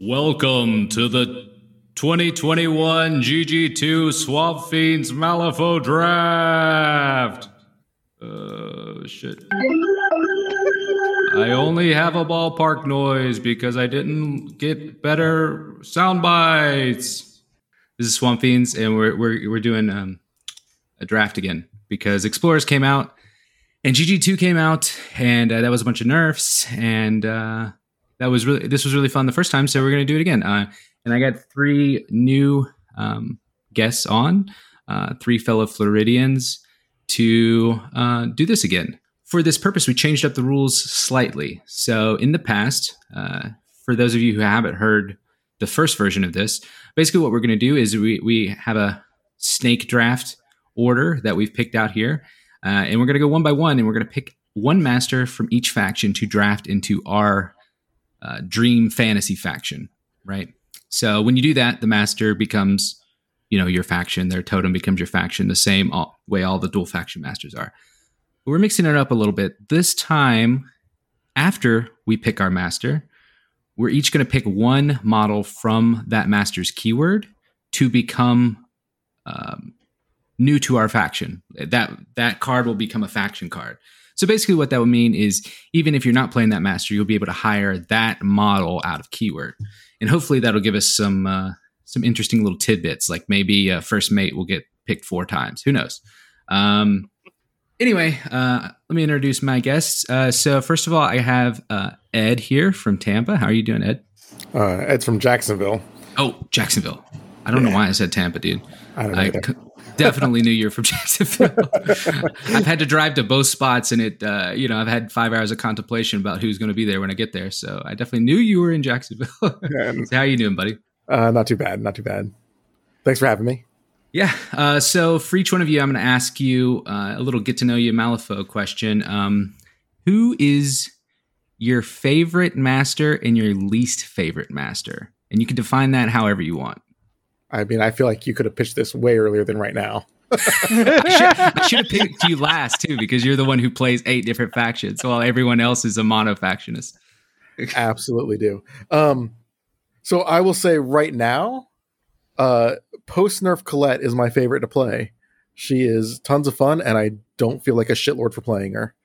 Welcome to the 2021 GG2 Swamp Fiends Malifaux Draft. Uh, shit. I only have a ballpark noise because I didn't get better sound bites. This is Swamp Fiends, and we're we're we're doing um, a draft again because Explorers came out and GG2 came out, and uh, that was a bunch of nerfs, and uh, that was really this was really fun the first time, so we're gonna do it again. Uh, and I got three new um, guests on, uh, three fellow Floridians, to uh, do this again. For this purpose, we changed up the rules slightly. So in the past, uh, for those of you who haven't heard the first version of this, basically what we're going to do is we we have a snake draft order that we've picked out here, uh, and we're going to go one by one, and we're going to pick one master from each faction to draft into our uh, dream fantasy faction, right? So when you do that, the master becomes, you know, your faction. Their totem becomes your faction, the same all, way all the dual faction masters are. But we're mixing it up a little bit this time. After we pick our master, we're each going to pick one model from that master's keyword to become um, new to our faction. That that card will become a faction card. So basically, what that would mean is even if you're not playing that master, you'll be able to hire that model out of keyword, and hopefully that'll give us some uh, some interesting little tidbits. Like maybe uh, first mate will get picked four times. Who knows? Um, anyway, uh, let me introduce my guests. Uh, so first of all, I have uh, Ed here from Tampa. How are you doing, Ed? Uh, Ed's from Jacksonville. Oh, Jacksonville. I don't know why I said Tampa, dude. I don't know. I either. Definitely knew you're from Jacksonville. I've had to drive to both spots, and it, uh, you know, I've had five hours of contemplation about who's going to be there when I get there. So I definitely knew you were in Jacksonville. So how you doing, buddy? uh, not too bad. Not too bad. Thanks for having me. Yeah. Uh, so for each one of you, I'm going to ask you uh, a little get to know you Malifaux question. Um, who is your favorite master and your least favorite master? And you can define that however you want. I mean, I feel like you could have pitched this way earlier than right now. I should, I should have picked you last too, because you're the one who plays eight different factions, while everyone else is a mono factionist. Absolutely do. Um, so I will say right now, uh, post nerf Colette is my favorite to play. She is tons of fun, and I don't feel like a shitlord for playing her.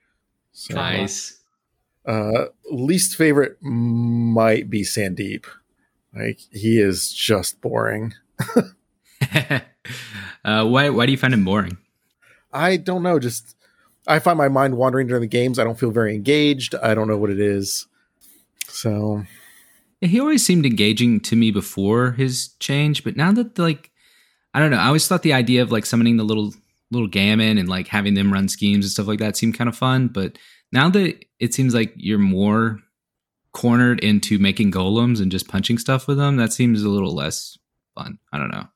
So, Nice. Uh, least favorite might be Sandeep. Like he is just boring. uh, why? Why do you find it boring? I don't know. Just I find my mind wandering during the games. I don't feel very engaged. I don't know what it is. So He always seemed engaging to me before his change, but now that like I don't know, I always thought the idea of like summoning the little little gammon and like having them run schemes and stuff like that seemed kind of fun. But now that it seems like you're more cornered into making golems and just punching stuff with them, that seems a little less fun. I don't know,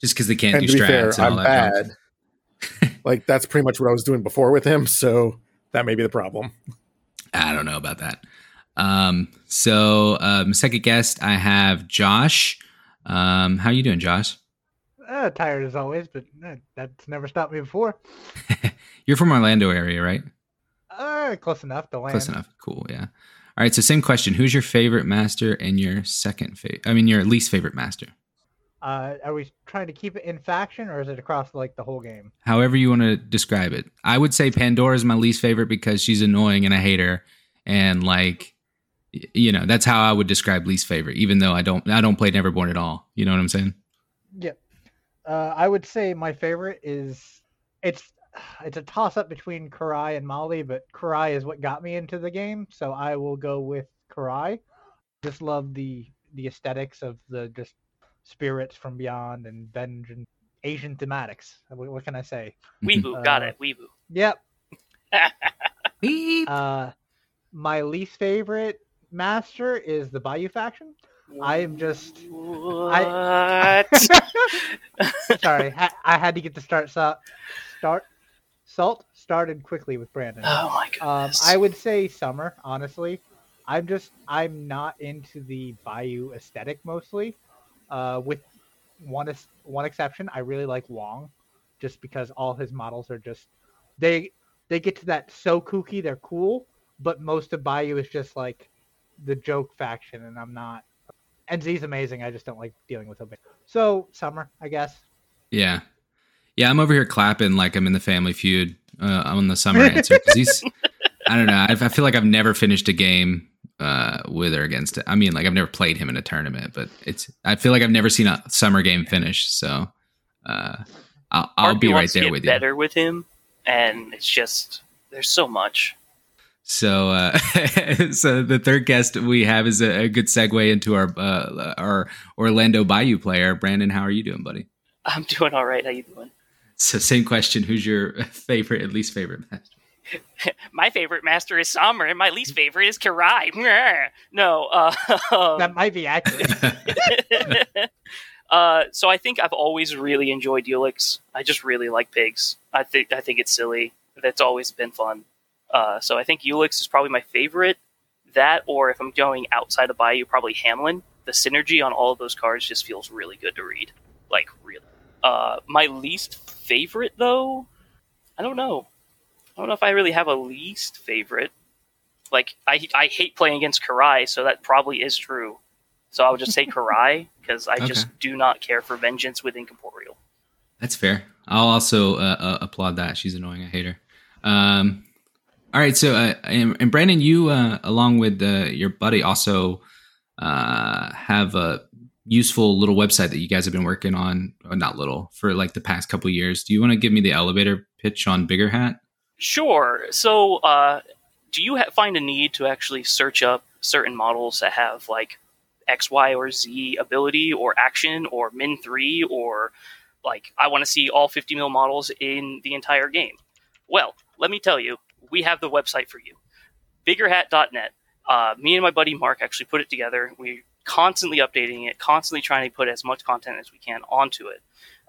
just because they can't and do be strats fair, and all I'm that. bad. like that's pretty much what I was doing before with him. So that may be the problem. I don't know about that. Um, so um, second guest, I have Josh. Um, how you doing, Josh? Uh, tired as always, but uh, that's never stopped me before. You're from Orlando area, right? Uh, close enough to land. Close enough. Cool. Yeah. All right. So same question. Who's your favorite master and your second favorite? I mean, your least favorite master. Uh, are we trying to keep it in faction, or is it across like the whole game? However you want to describe it. I would say Pandora is my least favorite because she's annoying and I hate her. And like, you know, that's how I would describe least favorite. Even though I don't, I don't play Neverborn at all. You know what I'm saying? Yeah. Uh, I would say my favorite is it's it's a toss up between Kirai and Molly, but Kirai is what got me into the game, so I will go with Kirai. Just love the the aesthetics of the just spirits from beyond and vengeance, Asian thematics. What, what can I say? Weeboo, got Uh, it. Weeboo. Yep. Beep. Uh, my least favorite master is the Bayou faction. I am just What? sorry. ha- I had to get the start so- start salt started quickly with Brandon. oh my Um. I would say summer, honestly. I'm just I'm not into the Bayou aesthetic mostly. Uh, with one one exception, I really like Wong, just because all his models are just they they get to that so kooky, they're cool. But most of Bayou is just like the joke faction, and I'm not. And Z's amazing. I just don't like dealing with him. So summer, I guess. Yeah. Yeah, I'm over here clapping like I'm in the Family Feud uh, on the summer answer because he's. I don't know. I, I feel like I've never finished a game uh, with or against it. I mean, like I've never played him in a tournament, but it's. I feel like I've never seen a summer game finish. So uh, I'll, I'll be right there with you. Better with him, and it's just there's so much. So, uh, so the third guest we have is a, a good segue into our uh, our Orlando Bayou player, Brandon. How are you doing, buddy? I'm doing all right. How you doing? So, same question: Who's your favorite and least favorite master? My favorite master is Summer, and my least favorite is Kirai. no, uh, um, That might be accurate. uh, so I think I've always really enjoyed Ulix. I just really like pigs. I think I think it's silly. That's always been fun. Uh, so I think Ulix is probably my favorite. That, or if I'm going outside of Bayou, probably Hamelin. The synergy on all of those cards just feels really good to read. Like really. Uh, my least favorite, though, I don't know. I don't know if I really have a least favorite. Like I I hate playing against Kirai, so that probably is true. So I would just say Kirai because I just do not care for vengeance with incorporeal. That's fair. I'll also uh, uh, applaud that. She's annoying. I hate her. Um, all right. So, uh, and, and Brandon, you, uh, along with uh, your buddy, also uh, have a useful little website that you guys have been working on, not little, for like the past couple years. Do you want to give me the elevator pitch on Bigger Hat? Sure. So, uh, do you ha- find a need to actually search up certain models that have like X, Y, or Z ability or action or min three or like I want to see all 50 mil models in the entire game? Well, let me tell you, we have the website for you. Biggerhat.net. Uh, me and my buddy Mark actually put it together. We're constantly updating it, constantly trying to put as much content as we can onto it.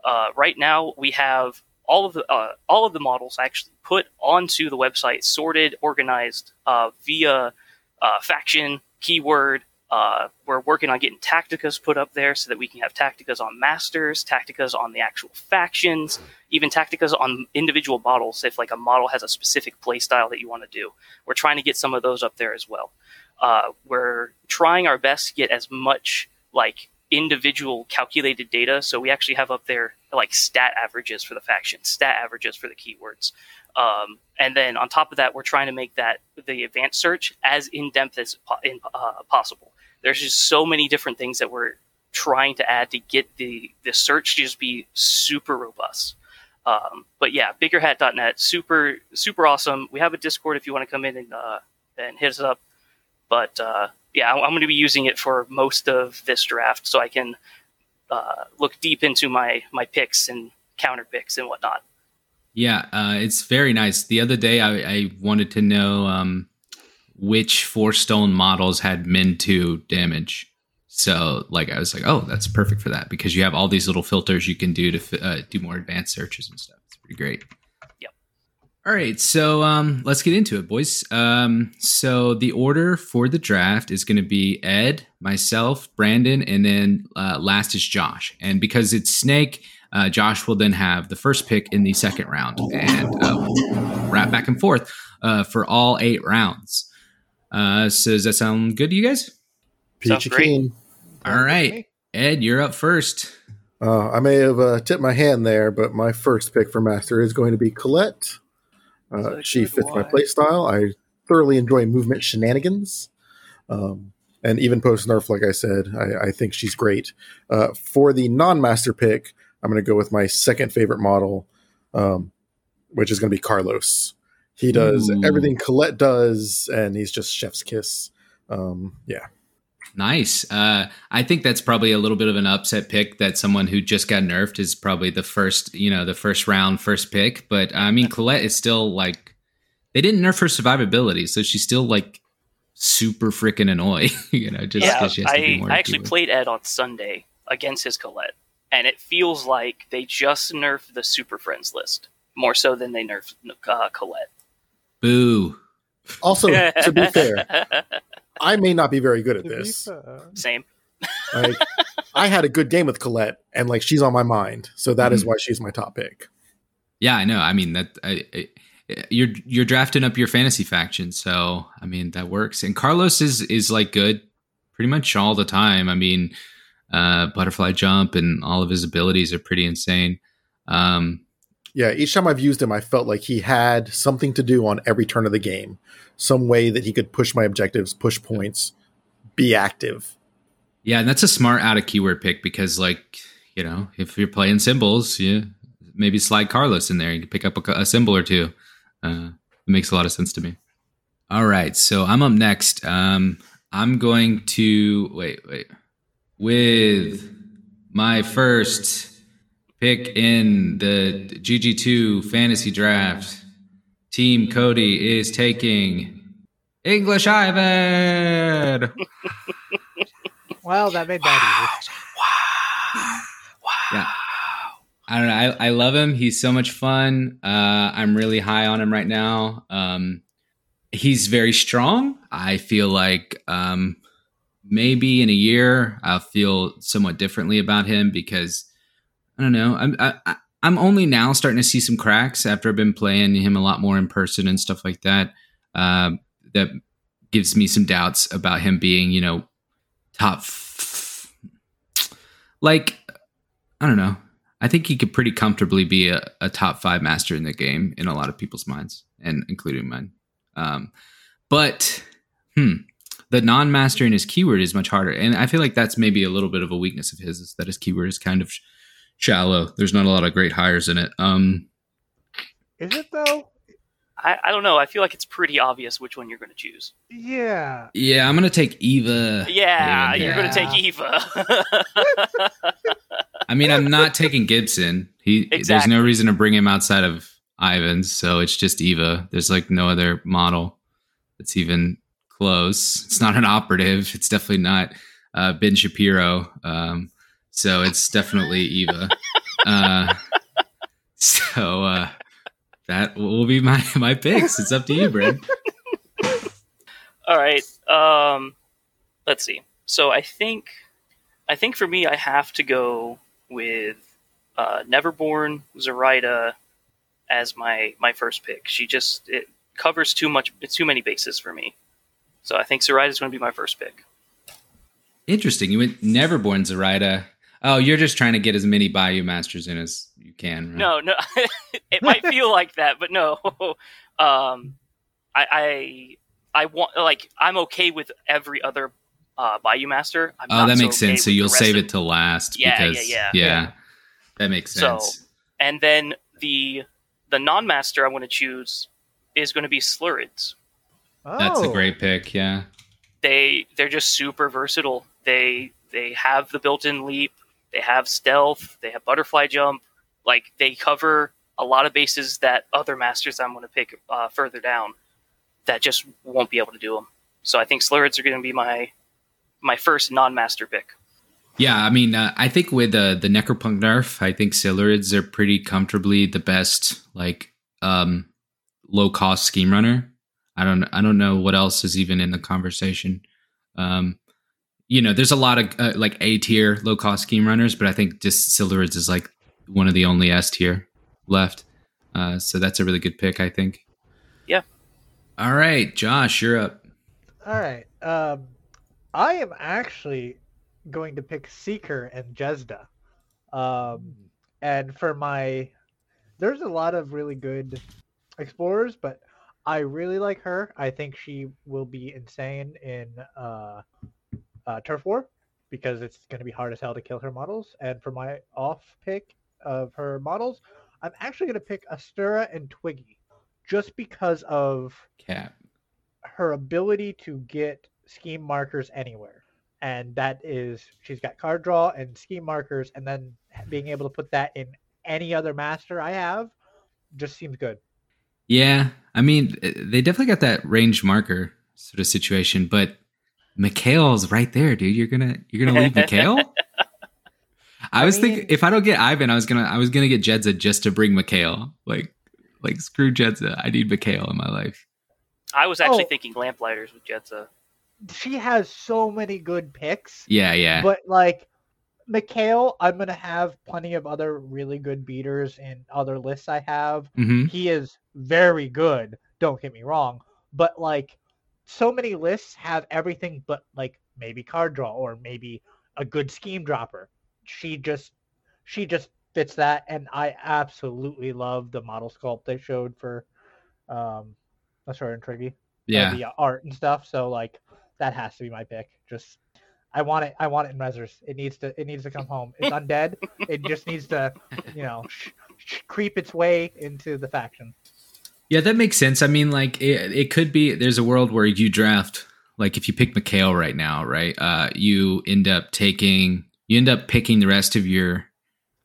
Uh, right now, we have all of the uh, all of the models actually put onto the website, sorted, organized uh, via uh, faction, keyword. Uh, we're working on getting tacticas put up there so that we can have tacticas on masters, tacticas on the actual factions, even tacticas on individual models. If like a model has a specific playstyle that you want to do, we're trying to get some of those up there as well. Uh, we're trying our best to get as much like individual calculated data. So we actually have up there like stat averages for the factions, stat averages for the keywords. Um, and then on top of that, we're trying to make that the advanced search as in depth as po- in, uh, possible. There's just so many different things that we're trying to add to get the the search to just be super robust. Um, but yeah, biggerhat.net, super super awesome. We have a Discord if you want to come in and uh, and hit us up. But uh, yeah, I'm going to be using it for most of this draft, so I can uh, look deep into my my picks and counter picks and whatnot. Yeah, uh, it's very nice. The other day, I, I wanted to know um, which four stone models had min two damage. So, like, I was like, oh, that's perfect for that because you have all these little filters you can do to uh, do more advanced searches and stuff. It's pretty great. Yep. All right, so um, let's get into it, boys. Um, so the order for the draft is going to be Ed, myself, Brandon, and then uh, last is Josh. And because it's Snake, uh, Josh will then have the first pick in the second round, and uh, wrap back and forth uh, for all eight rounds. Uh, so does that sound good to you guys? Sounds Peachy great. keen. All right, Ed, you're up first. Uh, I may have uh, tipped my hand there, but my first pick for master is going to be Colette. Uh, she fits my one. playstyle. I thoroughly enjoy movement shenanigans. Um, and even post nerf, like I said, I, I think she's great. Uh, for the non master pick, I'm going to go with my second favorite model, um, which is going to be Carlos. He does Ooh. everything Colette does, and he's just chef's kiss. Um, yeah. Nice. Uh, I think that's probably a little bit of an upset pick that someone who just got nerfed is probably the first, you know, the first round first pick. But I mean, Colette is still like they didn't nerf her survivability, so she's still like super freaking annoying. you know, just yeah, 'cause she has to be I, more I actually played Ed on Sunday against his Colette, and it feels like they just nerfed the Super Friends list more so than they nerfed uh, Colette. Boo. Also, to be fair, I may not be very good at this. Same. Like, I had a good game with Colette, and like she's on my mind, so that is Mhm. why she's my top pick. Yeah, I know. I mean that I, I, you're you're drafting up your fantasy faction, so I mean that works. And Carlos is is like good. pretty much all the time. I mean, uh, butterfly jump and all of his abilities are pretty insane. Um, Yeah, each time I've used him, I felt like he had something to do on every turn of the game, some way that he could push my objectives, push points, be active. yeah, and that's a smart out of keyword pick because, like, you know, if you're playing symbols, you maybe slide Carlos in there. You can pick up a, a symbol or two. Uh, it makes a lot of sense to me. All right, so I'm up next. Um, I'm going to wait, wait, with my first pick in the GG2 fantasy draft. Team Cody is taking English Ivan. Well, that made that easy. Wow. Wow. Yeah. I don't know. I, I love him. He's so much fun. Uh, I'm really high on him right now. Um, he's very strong. I feel like um, maybe in a year I'll feel somewhat differently about him because I don't know. I'm I, I- I'm only now starting to see some cracks after I've been playing him a lot more in person and stuff like that. Um, that gives me some doubts about him being, you know, top. F- like I don't know. I think he could pretty comfortably be a, a top five master in the game in a lot of people's minds, and including mine. Um, but hmm, the non-master in his keyword is much harder, and I feel like that's maybe a little bit of a weakness of his is that his keyword is kind of sh- shallow. There's not a lot of great hires in it. Um, Is it though? I, I don't know. I feel like it's pretty obvious which one you're going to choose. Yeah. yeah, I'm gonna take Eva. Yeah, Haven. you're going to take Eva. I mean, I'm not taking Gibson. He exactly. there's no reason to bring him outside of Ivan's, so it's just Eva. There's like no other model that's even close. It's not an operative. It's definitely not uh, Ben Shapiro. Um, so it's definitely Eva. uh, so uh, that will be my my picks. It's up to you, Brad. All right. Um, let's see. So I think, I think for me, I have to go with uh, Neverborn Zoraida as my my first pick. She just it covers too much, too many bases for me. So I think Zoraida is going to be my first pick. Interesting. You went Neverborn Zoraida. Oh, you're just trying to get as many Bayou Masters in as you can. Right? No, no, it might feel like that, but no. Um, I, I, I want like I'm okay with every other uh, Bayou Master. I'm Oh, not that so makes okay sense. So you'll save of- it to last. Yeah, yeah, because, yeah. Yeah. That makes sense. So- sense. And then the the non-master I'm going to choose is going to be Silurids. Oh. That's a great pick. Yeah. They they're just super versatile. They they have the built-in leap. They have stealth. They have butterfly jump. Like they cover a lot of bases that other masters I'm going to pick uh, further down that just won't be able to do them. So I think Silurids are going to be my my first non-master pick. Yeah. I mean, uh, I think with uh, the Necropunk nerf, I think Silurids are pretty comfortably the best, like, um, low cost scheme runner. I don't, I don't know what else is even in the conversation. Um, you know, there's a lot of uh, like A tier low cost scheme runners, but I think just Silurids is like one of the only S tier left. Uh, so that's a really good pick, I think. Yeah. All right, Josh, you're up. All right. Um, I am actually going to pick Seeker and Jedza. Um, and for my, there's a lot of really good explorers, but I really like her. I think she will be insane in uh, uh, Turf War because it's going to be hard as hell to kill her models. And for my off pick of her models, I'm actually going to pick Astura and Twiggy just because of Cap. her ability to get scheme markers anywhere. And that is, she's got card draw and scheme markers, and then being able to put that in any other master I have just seems good. Yeah, I mean, they definitely got that range marker sort of situation, but Mikhail's right there, dude. You're gonna you're gonna leave Mikhail? I I was mean- thinking if I don't get Ivan, I was gonna I was gonna get Jedza just to bring Mikhail. Like like screw Jedza. I need Mikhail in my life. I was actually Oh. thinking Lamplighters with Jedza. She has so many good picks, Yeah, yeah. but like Mikhail, I'm gonna have plenty of other really good beaters in other lists I have. hmm he is very good don't get me wrong but like so many lists have everything but like maybe card draw or maybe a good scheme dropper. She just she just fits that and I absolutely love the model sculpt they showed for um Asura and Twiggy. Yeah. The art and stuff. So like that has to be my pick. Just I want it. I want it in Rezzers. It needs to. It needs to come home. It's undead. it just needs to, you know, sh- sh- creep its way into the faction. Yeah, that makes sense. I mean, like it, it could be. There's a world where you draft, like if you pick Mikhail right now, right? Uh, you end up taking, you end up picking the rest of your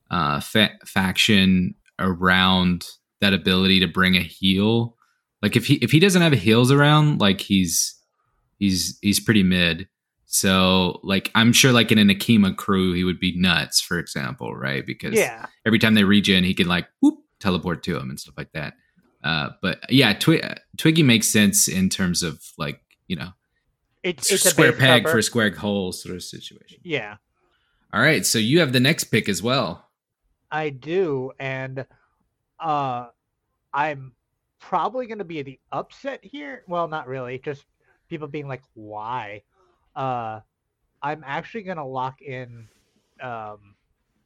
uh, fa- faction around that ability to bring a heal. Like if he if he doesn't have heals around, like he's he's he's pretty mid. So like I'm sure like in an Akima crew he would be nuts, for example, right? Because Yeah. every time they regen, he can like whoop teleport to him and stuff like that. Uh, but yeah, Twi- Twiggy makes sense in terms of like you know It's it's a square peg cover. for square hole sort of situation. Yeah, All right, so you have the next pick as well. I do, and uh, I'm probably going to be the upset here. Well, not really. Just people being like, "Why?" Uh, I'm actually going to lock in. Um,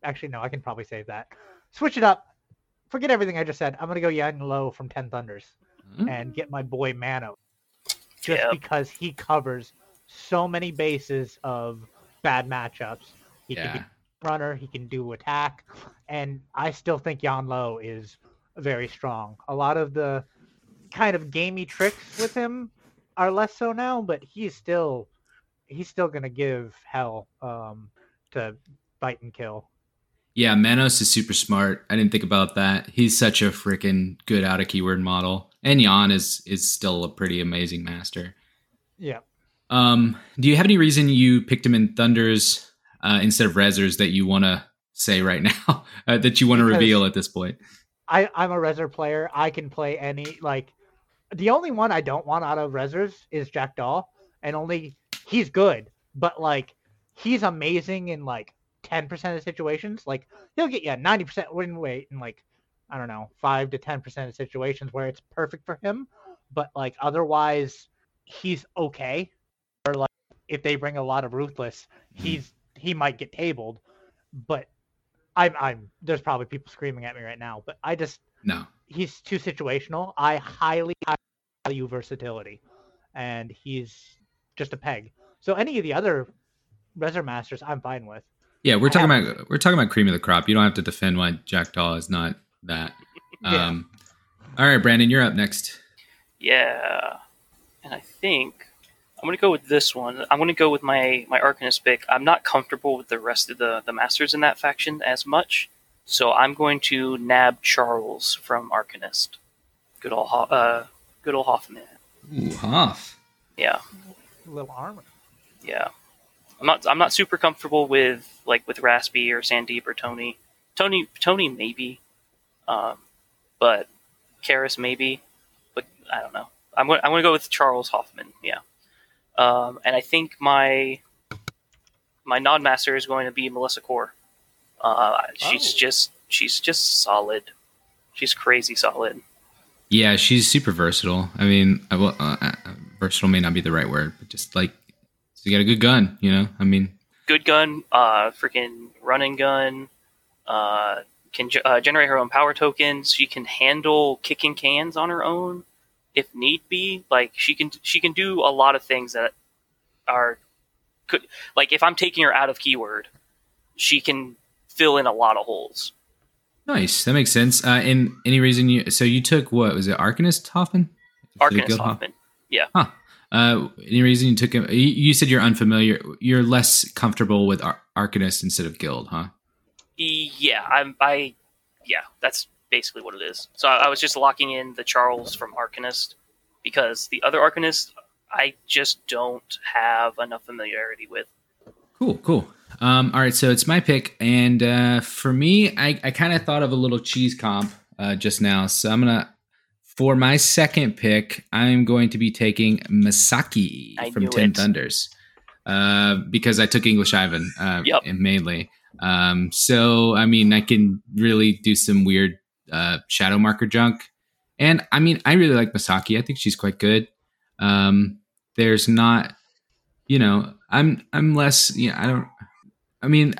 actually, no, I can probably save that. Switch it up. Forget everything I just said. I'm going to go Yan Lo from Ten Thunders. and get my boy Manos just Yeah. because he covers so many bases of bad matchups. He can Yeah, be runner, he can do attack, and I still think Yan Lo is very strong. A lot of the kind of gamey tricks with him are less so now, but he's still he's still gonna give hell um, to bite and kill. Yeah. Manos is super smart. I didn't think about that. He's such a freaking good out of keyword model, and Jan is is still a pretty amazing master. Yeah. Um, do you have any reason you picked him in Thunders uh, instead of Rezzers that you want to say right now uh, that you want to reveal at this point? I, I'm a Rezer player. I can play any like the only one I don't want out of Rezzers is Jack Daw, and only he's good, but like he's amazing in like ten percent of situations. Like he'll get you a ninety percent win rate in like I don't know five to ten percent of situations where it's perfect for him, but like otherwise he's okay. Or like if they bring a lot of ruthless, he's he might get tabled, but I'm I'm there's probably people screaming at me right now, but I just No. he's too situational. I highly value versatility, and he's just a peg. So any of the other Reser Masters, I'm fine with. Yeah, we're talking have- about we're talking about cream of the crop. You don't have to defend why Jack Daw is not that. Yeah. Um, all right, Brandon, you're up next. Yeah, and I think I'm gonna go with this one. I'm gonna go with my my Arcanist pick. I'm not comfortable with the rest of the the masters in that faction as much, so I'm going to nab Charles from Arcanist. Good old Ho- uh, good old Hoffman. Ooh, Hoff. Yeah, Little armor. yeah. I'm not I'm not super comfortable with like with Raspy or Sandeep or Tony. Tony Tony maybe, um, but Kaeris maybe, but I don't know. I'm going I'm to go with Charles Hoffman. Yeah, um, and I think my my nod master is going to be Melissa Core. Uh, she's Oh. just she's just solid. She's crazy solid. Yeah, she's super versatile. I mean, well, uh, uh, versatile may not be the right word, but just like she got a good gun. You know, I mean, good gun, uh, freaking running gun, uh, can uh, generate her own power tokens. She can handle kicking cans on her own if need be. Like she can she can do a lot of things that are could like if I'm taking her out of keyword, she can fill in a lot of holes. nice. That makes sense. Uh, and any reason you? So you took what was it? Arcanist Hoffman. Arcanist Hoffman. Huh. Uh, any reason you took him? You, you said you're unfamiliar. You're less comfortable with Ar- Arcanist instead of Guild, huh? Yeah, I'm I yeah, that's basically what it is. So I, I was just locking in the Charles from Arcanist because the other Arcanist I just don't have enough familiarity with. Cool, cool. Um, all right, so it's my pick, and uh, for me, I, I kind of thought of a little cheese comp uh, just now. So I'm gonna, for my second pick, I'm going to be taking Masaki I from Ten it. Thunders, uh, because I took English Ivan, uh, Yep. mainly. Um, so I mean, I can really do some weird uh, shadow marker junk, and I mean, I really like Masaki. I think she's quite good. Um, there's not you know, I'm I'm less. You know, I don't. I mean,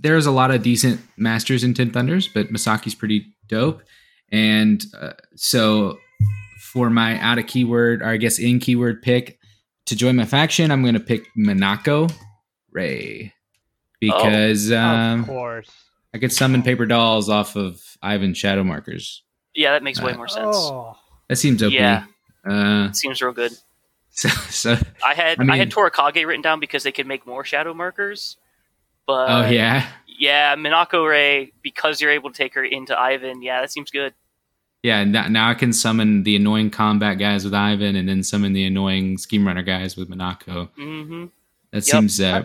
there's a lot of decent masters in Ten Thunders, but Masaki's pretty dope, and uh, so for my out of keyword or I guess in keyword pick to join my faction, I'm going to pick Minako Rei because um, of course. I could summon paper dolls off of Ivan shadow markers. Yeah, that makes way Uh, more sense. Oh, That seems OP. Yeah. Uh, Seems real good. so, so I had I I, mean- had Torakage written down because they could make more shadow markers. But oh yeah, yeah, Minako Rei because you're able to take her into Ivan. Yeah, that seems good. yeah. Now, now I can summon the annoying combat guys with Ivan, and then summon the annoying scheme runner guys with Minako. hmm That Yep. seems uh,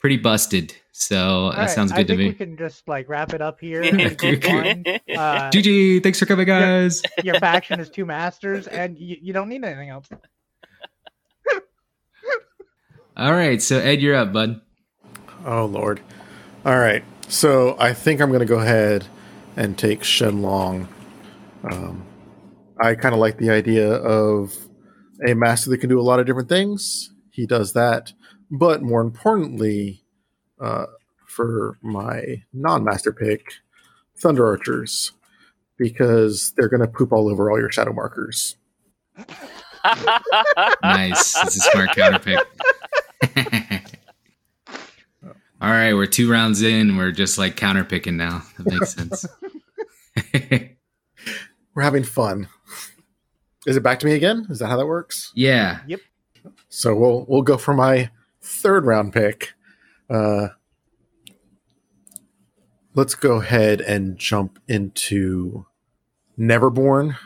pretty busted. So all that right, sounds I good to think me. we can just like wrap it up here. Okay, Good okay. one. Uh, GG, thanks for coming, guys. your faction is two masters, and you, you don't need anything else. All right, so Ed, you're up, bud. Oh lord. All right. So I think I'm going to go ahead and take Shenlong. Um, I kind of like the idea of a master that can do a lot of different things. He does that, but more importantly, uh, for my non-master pick, Thunder Archers, because they're going to poop all over all your shadow markers. Nice. It's a smart counter pick. All right, we're two rounds in. We're just like counter picking now. That makes sense. We're having fun. Is it back to me again? Is that how that works? yeah. Yep. So we'll we'll go for my third round pick. Uh, let's go ahead and jump into Neverborn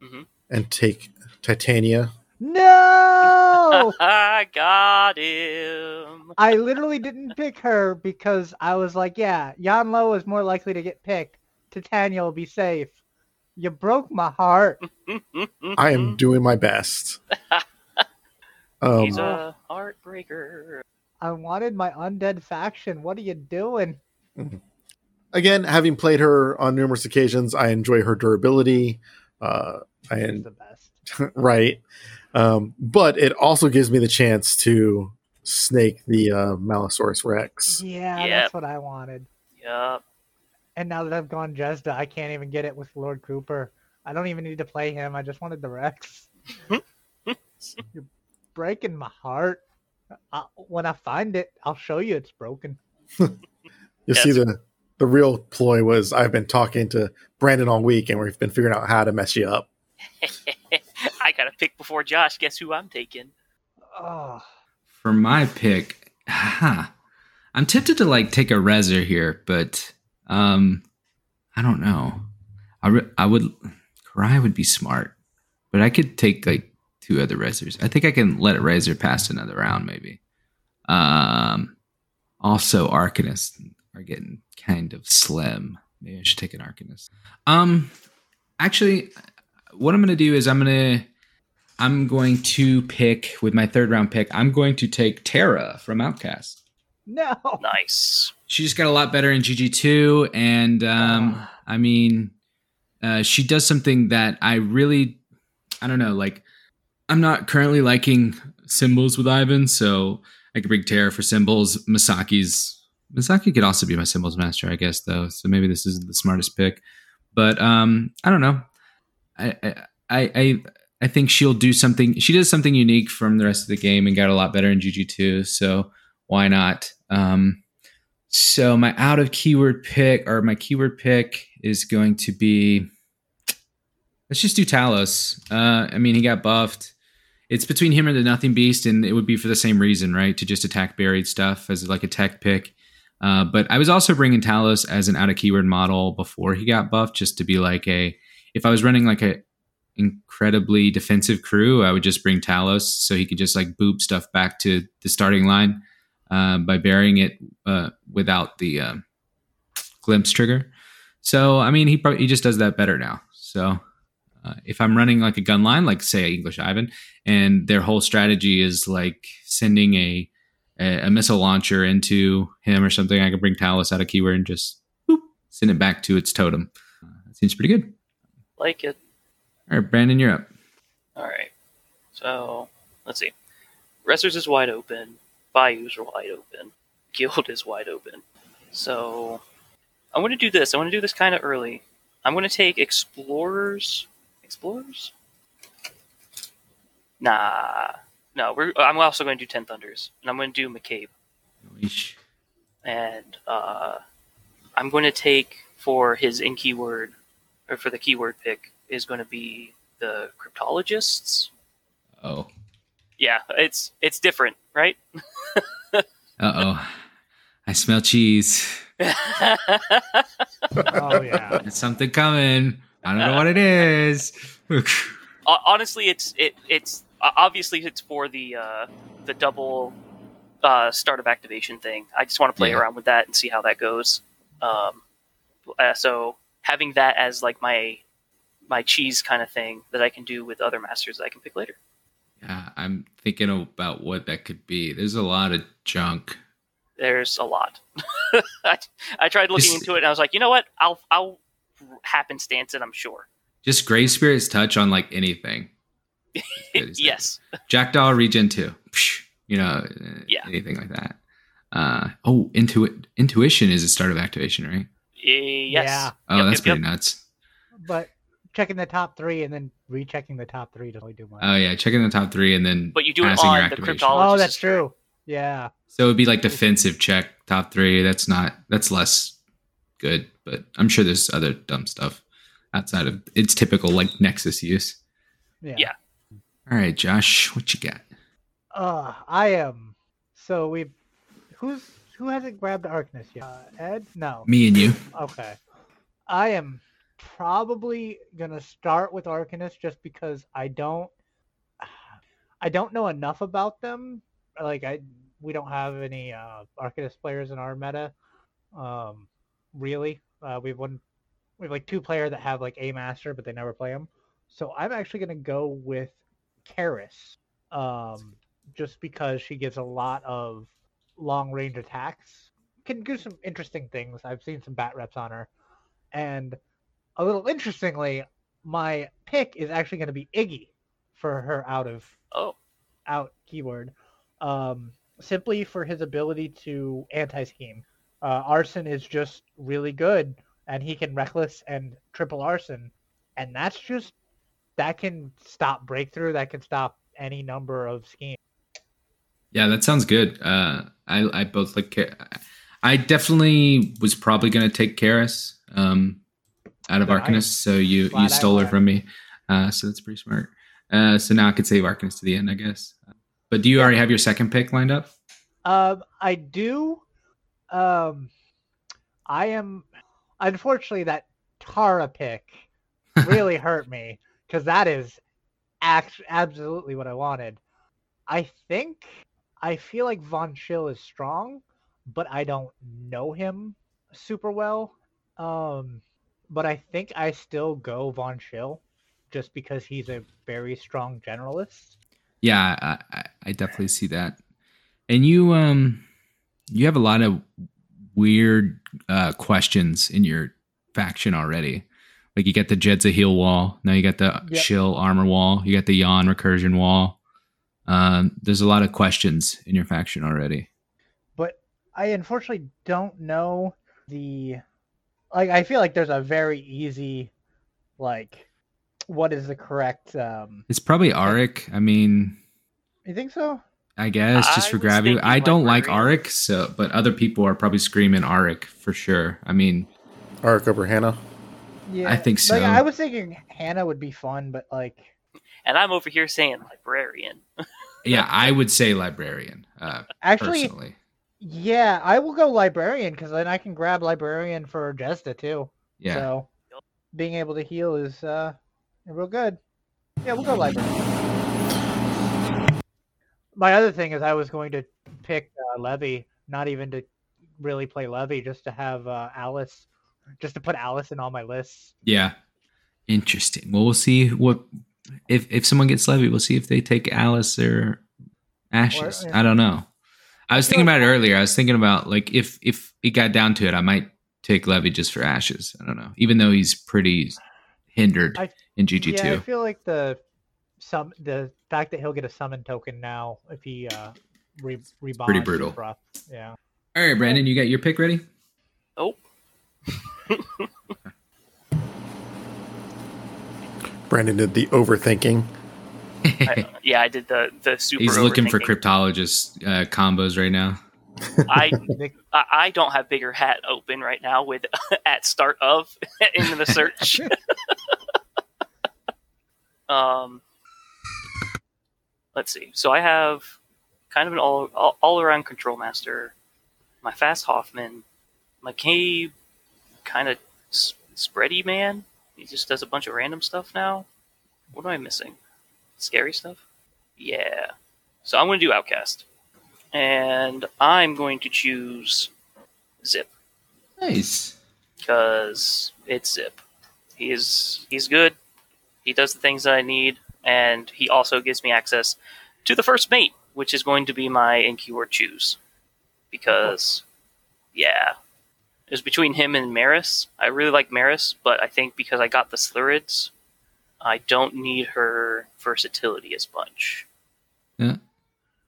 Mhm. and take Titania. No, I got him. I literally didn't pick her because I was like, yeah, Yanlo is more likely to get picked. Titania will be safe. You broke my heart. I am doing my best. Um, He's a heartbreaker. I wanted my undead faction. What are you doing? again, having played her on numerous occasions, I enjoy her durability. Uh, She's and the best. right, um, but it also gives me the chance to snake the uh, Malisaurus Rex. Yeah, Yep. that's what I wanted. Yup. And now that I've gone Jedza, I can't even get it with Lord Cooper. I don't even need to play him. I just wanted the Rex. You're breaking my heart. I, when I find it, I'll show you it's broken. You Yes. see, the the real ploy was I've been talking to Brandon all week, and we've been figuring out how to mess you up. I got to pick before Josh. Guess who I'm taking? Oh, For my pick, I'm tempted to like take a reser here, but um, I don't know. I re- I would Kirai would be smart, but I could take like two other resers. I think I can let a reser pass another round, maybe. Um, also Arcanists are getting kind of slim. Maybe I should take an Arcanist. Um, actually, what I'm gonna do is I'm gonna I'm going to pick with my third round pick. I'm going to take Tara from Outcast. no. Nice. She just got a lot better in GG2, and um, Ah. I mean, uh, she does something that I really, I don't know, like I'm not currently liking symbols with Ivan, so I could bring Tara for symbols. Masaki's Masaki could also be my symbols master, I guess, though. So maybe this isn't the smartest pick, but um, I don't know. I I I. I I think she'll do something. She does something unique from the rest of the game and got a lot better in GG2. So why not? Um, so my out of keyword pick or my keyword pick is going to be. Let's just do Talos. Uh, I mean, he got buffed. It's between him and the Nothing Beast, and it would be for the same reason, right? To just attack buried stuff as like a tech pick. Uh, but I was also bringing Talos as an out of keyword model before he got buffed, just to be like a. If I was running like a incredibly defensive crew, I would just bring Talos so he could just like boop stuff back to the starting line uh, by burying it uh, without the um, glimpse trigger. So I mean, he probably he just does that better now. So uh, if I'm running like a gun line, like say English Ivan, and their whole strategy is like sending a a, missile launcher into him or something, I could bring Talos out of keyword and just boop, send it back to its totem. Uh, seems pretty good. Like it. All right, Brandon, you're up. All right. So let's see. Wrestlers is wide open. Bayous are wide open. Guild is wide open. So I'm going to do this. I want to do this kind of early. I'm going to take Explorers. Explorers? Nah. No, we're, I'm also going to do Ten Thunders. And I'm going to do McCabe. Yeesh. And uh, I'm going to take for his in keyword, or for the keyword pick, is going to be the Cryptologists. Oh. Yeah, it's it's different, right? Uh oh. I smell cheese. Oh yeah. There's something coming. I don't know what it is. Honestly, it's it it's obviously it's for the uh, the double uh, start of activation thing. I just want to play Yeah. around with that and see how that goes. Um, uh, so having that as like my my cheese kind of thing that I can do with other masters that I can pick later. yeah, I'm thinking about what that could be. There's a lot of junk. There's a lot. I, I tried looking Just- into it and I was like, you know what? I'll I'll happenstance it. I'm sure. Just Grey Spirit's touch on like anything. Good as that. yes. Jackdaw Regen 2. You know, uh, Yeah. anything like that. Uh, oh, Intuit Intuition is a start of activation, right? Eh, Yes. Yeah. Oh, Yep, that's yep, pretty yep. nuts. But checking the top three and then rechecking the top three doesn't really do much. Oh yeah, checking the top three and then But you do it passing your on the activation. cryptologist. oh, that's true. Yeah. So it would be like defensive check top three. That's not that's less good, but I'm sure there's other dumb stuff outside of its typical like Nexus use. Yeah. Yeah. All right, Josh, what you got? Uh, I am. So we've. Who's who hasn't grabbed Arcness yet? Uh, Ed? No. Me and you. Okay. I am probably gonna start with Arcanist just because I don't. I don't know enough about them. Like I, we don't have any uh, Arcanist players in our meta. Um, really, uh, we have one. We have like two player that have like a master, but they never play them. So I'm actually gonna go with Kaeris, um, just because she gives a lot of long range attacks. Can do some interesting things. I've seen some bat reps on her, and a little interestingly, my pick is actually going to be Iggy for her out of Oh, out keyword, um, simply for his ability to anti scheme. Uh, arson is just really good, and he can reckless and triple arson, and that's just that can stop breakthrough. That can stop any number of schemes. Yeah, that sounds good. Uh, I I both like. Ka- I definitely was probably going to take Kaeris um, out of Yeah, Arcanist, so you you stole her from me. Uh, so that's pretty smart. Uh, so now I could save Arcanist to the end, I guess. But do you already have your second pick lined up? Um, I do. Um, I am. Unfortunately, that Tara pick really hurt me because that is act- absolutely what I wanted. I think I feel like Von Schill is strong, but I don't know him super well. Um, but I think I still go Von Schill just because he's a very strong generalist. Yeah, I, I, definitely see that. And you um you have a lot of weird uh questions in your faction already. Like you got the Jed's a heal wall, now you got the Yep. Schill armor wall, you got the Yawn recursion wall. Um there's a lot of questions in your faction already. but I unfortunately don't know the like I feel like there's a very easy like what is the correct um It's probably Auric. I mean, you think so? I guess just I for was gravity. I don't like librarian. Auric, so but other people are probably screaming Auric for sure. I mean, Arc over Hannah. Yeah. I think so. Like I was thinking Hannah would be fun, but like and I'm over here saying librarian. yeah, I would say librarian. Uh, actually personally, yeah, I will go librarian because then I can grab librarian for Jedza too. yeah. So being able to heal is uh real good. Yeah, we'll go librarian. My other thing is I was going to pick uh, Levy, not even to really play Levy, just to have uh, Alice, just to put Alice in all my lists. Yeah. Interesting. Well, we'll see what if if someone gets Levy, we'll see if they take Alice or Ashes. Or- I don't know. I was thinking about it earlier. I was thinking about like if if it got down to it, I might take Levy just for Ashes. I don't know. Even though he's pretty hindered I- in GG yeah, I feel like the some the fact that he'll get a summon token now if he uh re rebonds pretty brutal. rough. Yeah. All right, Brandon, you got your pick ready? Oh, Brandon did the overthinking. I, yeah, I did the the super. He's looking for overthinking. cryptologist uh, combos right now. I I I don't have bigger hat open right now with at start of in the search. um, let's see. So I have kind of an all all, all around control master, my fast Hoffman, my K kind of s- spready man. He just does a bunch of random stuff now. What am I missing? Scary stuff. Yeah. So I'm going to do Outcast, and I'm going to choose Zip Nice. because it's Zip. He is he's good. He does the things that I need, and he also gives me access to the first mate, which is going to be my in keyword choose. Because, yeah, it was between him and Maris. I really like Maris, but I think because I got the Silurids, I don't need her versatility as much. Yeah.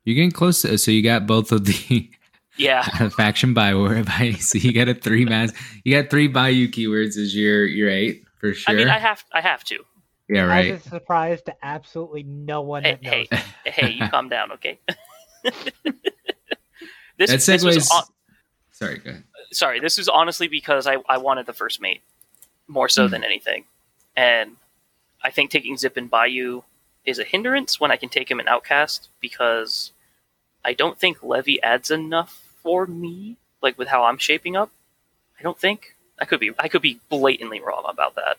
You're getting close to so you got both of the Yeah, faction Bioware by so you got a three mass you got three Bayou keywords as your your eight for sure. I mean, I have I have to. yeah, right. As a surprise to absolutely no one Hey, hey, hey, you calm down, okay? this, That this was segues. on- Sorry, go ahead. sorry, this was honestly because I, I wanted the first mate more so Hmm. than anything. And I think taking Zip and Bayou is a hindrance when I can take him in Outcast because I don't think Levy adds enough for me, like with how I'm shaping up. I don't think. I could be I could be blatantly wrong about that.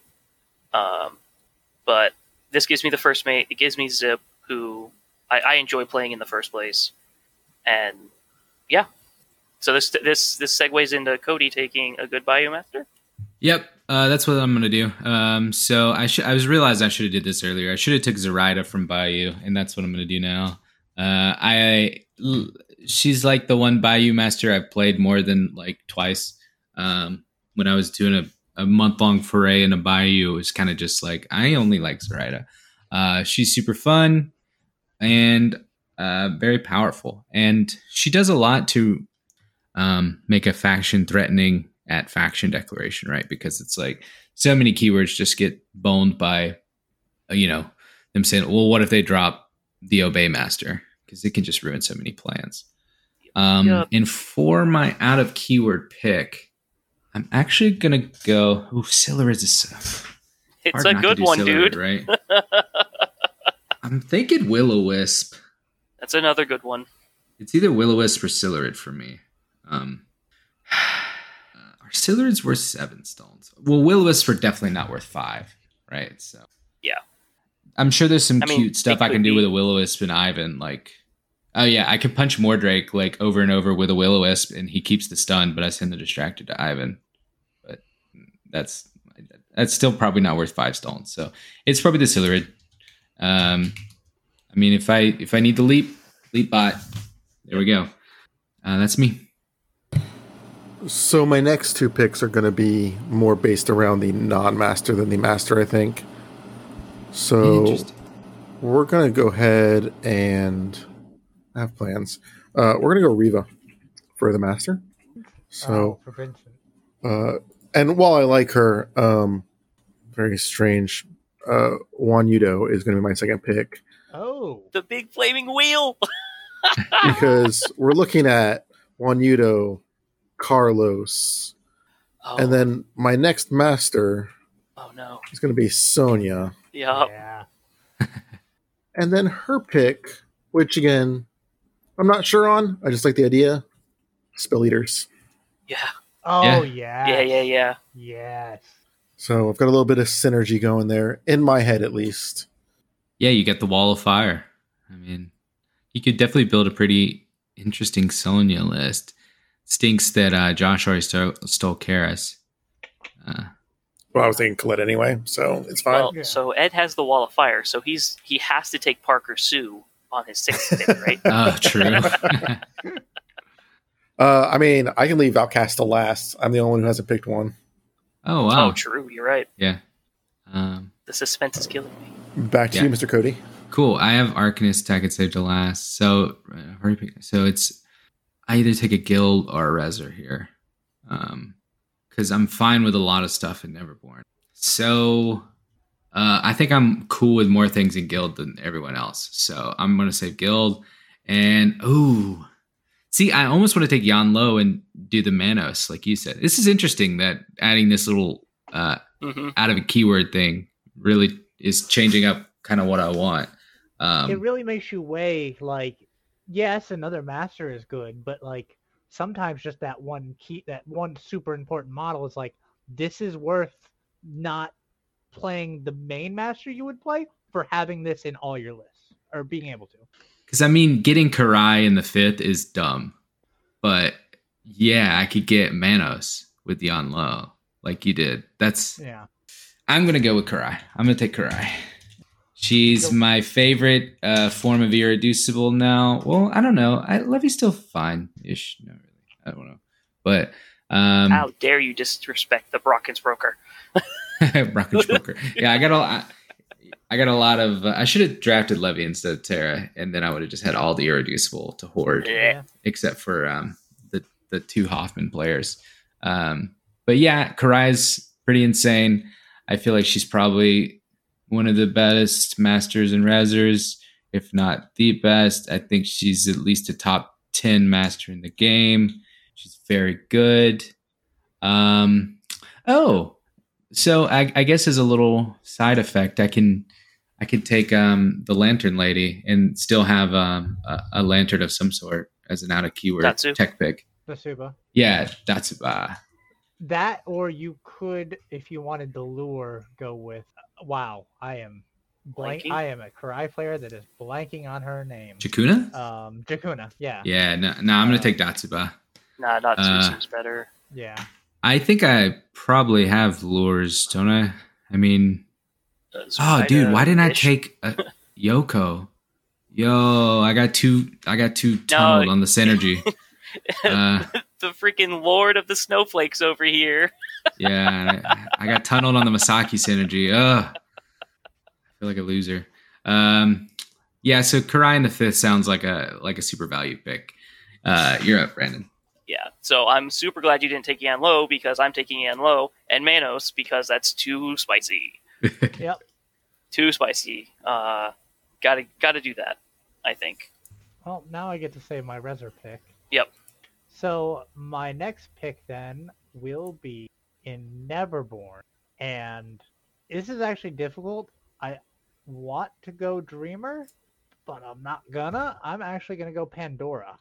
Um, but this gives me the first mate. It gives me Zip, who I, I enjoy playing in the first place, and yeah. So this this this segues into Cody taking a good Bayou Master. Yep, uh, that's what I'm gonna do. Um, so I should I was realized I should have did this earlier. I should have took Zoraida from Bayou, and that's what I'm gonna do now. Uh, I she's like the one Bayou master I've played more than like twice. Um, when I was doing a, a month long foray in a Bayou, it was kind of just like I only like Zoraida. Uh, she's super fun and uh, very powerful, and she does a lot to um, make a faction threatening at faction declaration, right? Because it's like so many keywords just get boned by, uh, you know, them saying, well, what if they drop the obey master? Because it can just ruin so many plans. Um, Yep. And for my out of keyword pick, I'm actually going to go, oh, Silurids is It's a good one, dude. right? I'm thinking Will Wisp. That's another good one. It's either Will Wisp or Silurid for me. Um, are Silurids worth seven stones? Well, Will Wisp are definitely not worth five, right? So Yeah. I'm sure there's some I mean, cute stuff I can do be. with a Will Wisp and Ivan. Like, oh yeah, I can punch Mordrake like over and over with a Will Wisp, and he keeps the stun, but I send the distracted to Ivan. But that's that's still probably not worth five stones. So it's probably the Silurid. Um, I mean, if I if I need the leap, leap bot. There we go. Uh, that's me. So my next two picks are going to be more based around the non-master than the master, I think. So we're going to go ahead and I have plans. Uh, we're going to go Riva for the master. So for Vincent. Uh, and while I like her, um, very strange. Uh, Wanyudo is going to be my second pick Oh, The big flaming wheel. because we're looking at Wanyudo, Carlos, Oh, and then my next master oh no. is going to be Sonnia, Yeah. yeah. and then her pick, which again I'm not sure on. I just like the idea. Spell eaters. Yeah. Oh yeah. Yeah. Yeah. Yeah. Yes. So I've got a little bit of synergy going there in my head, at least. Yeah, you get the wall of fire. I mean, you could definitely build a pretty interesting Sonnia list. Stinks that uh, Josh already stole, stole Kaeris. Uh, Well, I was thinking Colette anyway, so it's fine. Well, Yeah. so Ed has the wall of fire, so he's he has to take Parker Sue on his sixth pick, right? oh, true. Uh, I mean, I can leave Outcast to last. I'm the only one who hasn't picked one. oh, wow. Oh, true. You're right. Yeah. Um, The suspense is killing me. Back to Yeah. you, Mr. Cody. Cool. I have Arcanist attack and save to last. So, uh, hurry pick- so it's I either take a guild or a reser here, um, because I'm fine with a lot of stuff in Neverborn. So, uh, I think I'm cool with more things in guild than everyone else. So I'm gonna save guild, and ooh, see, I almost want to take Yan Lo and do the Manos, like you said. This is interesting that adding this little uh, hmm out of a keyword thing really is changing up kind of what I want. Um, it really makes you weigh like yes another master is good but like sometimes just that one key that one super important model is like this is worth not playing the main master you would play for having this in all your lists or being able to Because I mean, getting Kirai in the fifth is dumb, but yeah, I could get Manos with Yan Lo, like you did. That's yeah I'm gonna go with Kirai. I'm gonna take Kirai. She's my favorite uh, form of irreducible now. Well, I don't know. I Levy's still fine ish. Not really. I don't know, but um, How dare you disrespect the Brockens broker? Rocket Joker. Yeah, I got a, I, I got a lot of. Uh, I should have drafted Levy instead of Tara, and then I would have just had all the irreducible to hoard, Yeah. except for um, the the two Hoffman players. Um, but yeah, Kirai's pretty insane. I feel like she's probably one of the best masters and rezzers, if not the best. I think she's at least a top ten master in the game. She's very good. Um, oh, so I, I guess as a little side effect, I can I could take um, the lantern lady and still have um, a, a lantern of some sort as an out of keyword Datsu. tech pick. the suba Yeah, that's uh, that or you could if you wanted the lure go with wow i am blank Blanking? i am a kirai player that is blanking on her name Chakuna. um jakuna yeah Yeah, no, no I'm gonna Uh, take Datsuba. Nah, not Uh, seems better. yeah I think I probably have lures, don't I? I mean, Uh, oh, dude, why didn't I take uh, Yoko? Yo, I got too, I got too tunneled on the synergy. uh, the freaking Lord of the Snowflakes over here? yeah, I, I got tunneled on the Misaki synergy. Ugh. I feel like a loser. Um, yeah, so Kirai in the fifth sounds like a like a super value pick. Uh, you're up, Brandon. Yeah. So I'm super glad you didn't take Yan Lo because I'm taking Yan Lo and Manos because that's too spicy. yep Too spicy. Uh, gotta gotta do that. I think. well now i get to say my reser pick Yep. so my next pick then will be in neverborn and this is actually difficult i want to go dreamer but i'm not gonna i'm actually gonna go pandora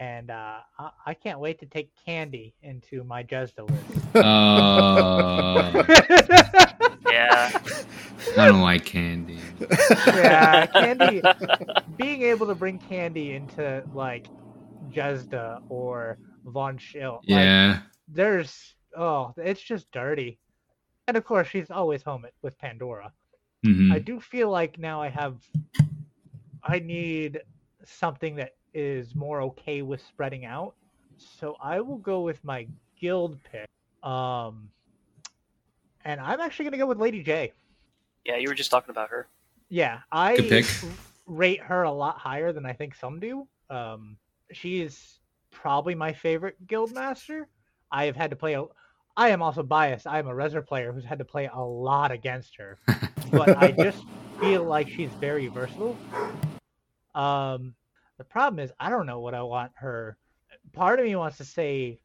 and uh, I, I can't wait to take Candy into my Jedza list. Uh, Yeah. I don't like candy. yeah, Candy. being able to bring Candy into like Jedza or Von Schill, like, Yeah. there's oh, it's just dirty. And of course, she's always home with Pandora. Mhm. I do feel like now I have, I need something that is more okay with spreading out. So I will go with my guild pick. Um, and I'm actually gonna go with Lady J. Yeah. You were just talking about her. Yeah, I Good rate her a lot higher than I think some do. Um, she is probably my favorite guild master. I have had to play a. I am also biased. I am a Reser player who's had to play a lot against her, but I just feel like she's very versatile. Um, the problem is I don't know what I want her. Part of me wants to say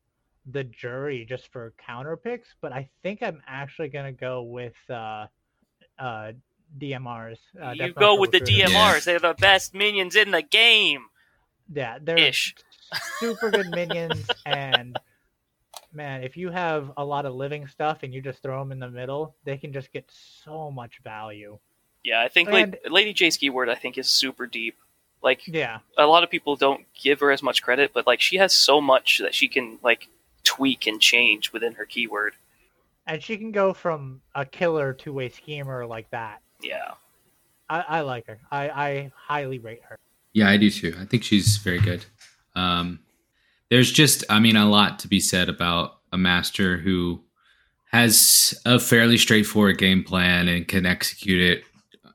the jury just for counter picks, but I think I'm actually gonna go with uh, uh, DMRs. Uh, you Death go Martial with the Recruiter. DMRs. They're the best minions in the game. Yeah, they're Ish. super good minions, and man, if you have a lot of living stuff and you just throw them in the middle, they can just get so much value. Yeah, I think And- like Lady J's keyword I think is super deep. Like Yeah, a lot of people don't give her as much credit, but like she has so much that she can like tweak and change within her keyword. and she can go from a killer to a schemer like that. Yeah. I, I like her. I, I highly rate her. Yeah, I do too. I think she's very good. Um, there's just, I mean, a lot to be said about a master who has a fairly straightforward game plan and can execute it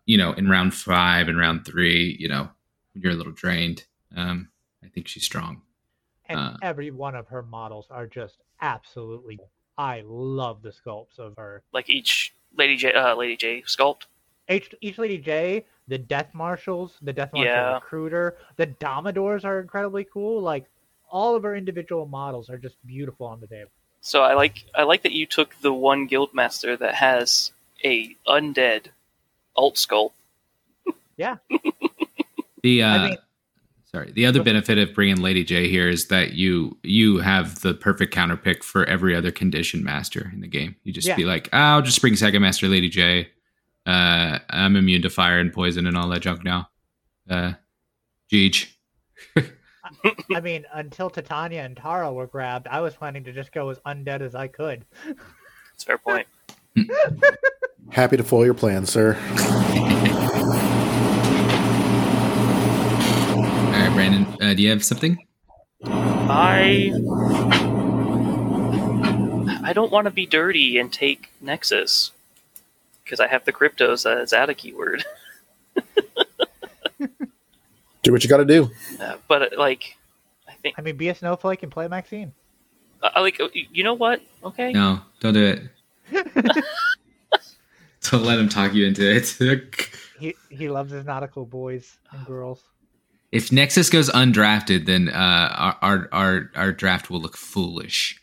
you know, in round five and round three, you know, when you're a little drained, um, I think she's strong. And Uh. every one of her models are just absolutely. I love the sculpts of her. Like each Lady J, uh, Lady J sculpt. Each, each Lady J, the Death Marshals, the Death Marshal Yeah. Recruiter, the Domadors are incredibly cool. Like all of her individual models are just beautiful on the table. So I like I like that you took the one guildmaster that has a undead alt sculpt. Yeah. The uh, I mean- sorry, the other benefit of bringing Lady J here is that you you have the perfect counter pick for every other condition master in the game. You just Yeah. be like, I'll just bring second master Lady J. Uh, I'm immune to fire and poison and all that junk now. Uh, Jeej. I mean, until Titania and Tara were grabbed, I was planning to just go as undead as I could. That's a fair point. Happy to foil your plans, sir. All right, Brandon, uh, do you have something? I I don't want to be dirty and take Nexus because I have the cryptos as add a keyword. Do what you got to do. Uh, but uh, like, I think I mean, be a snowflake and play Maxine. I like. uh, You know what? Okay. No, don't do it. don't let him talk you into it. He he loves his nautical boys and girls. if Nexus goes undrafted, then uh, our, our our our draft will look foolish.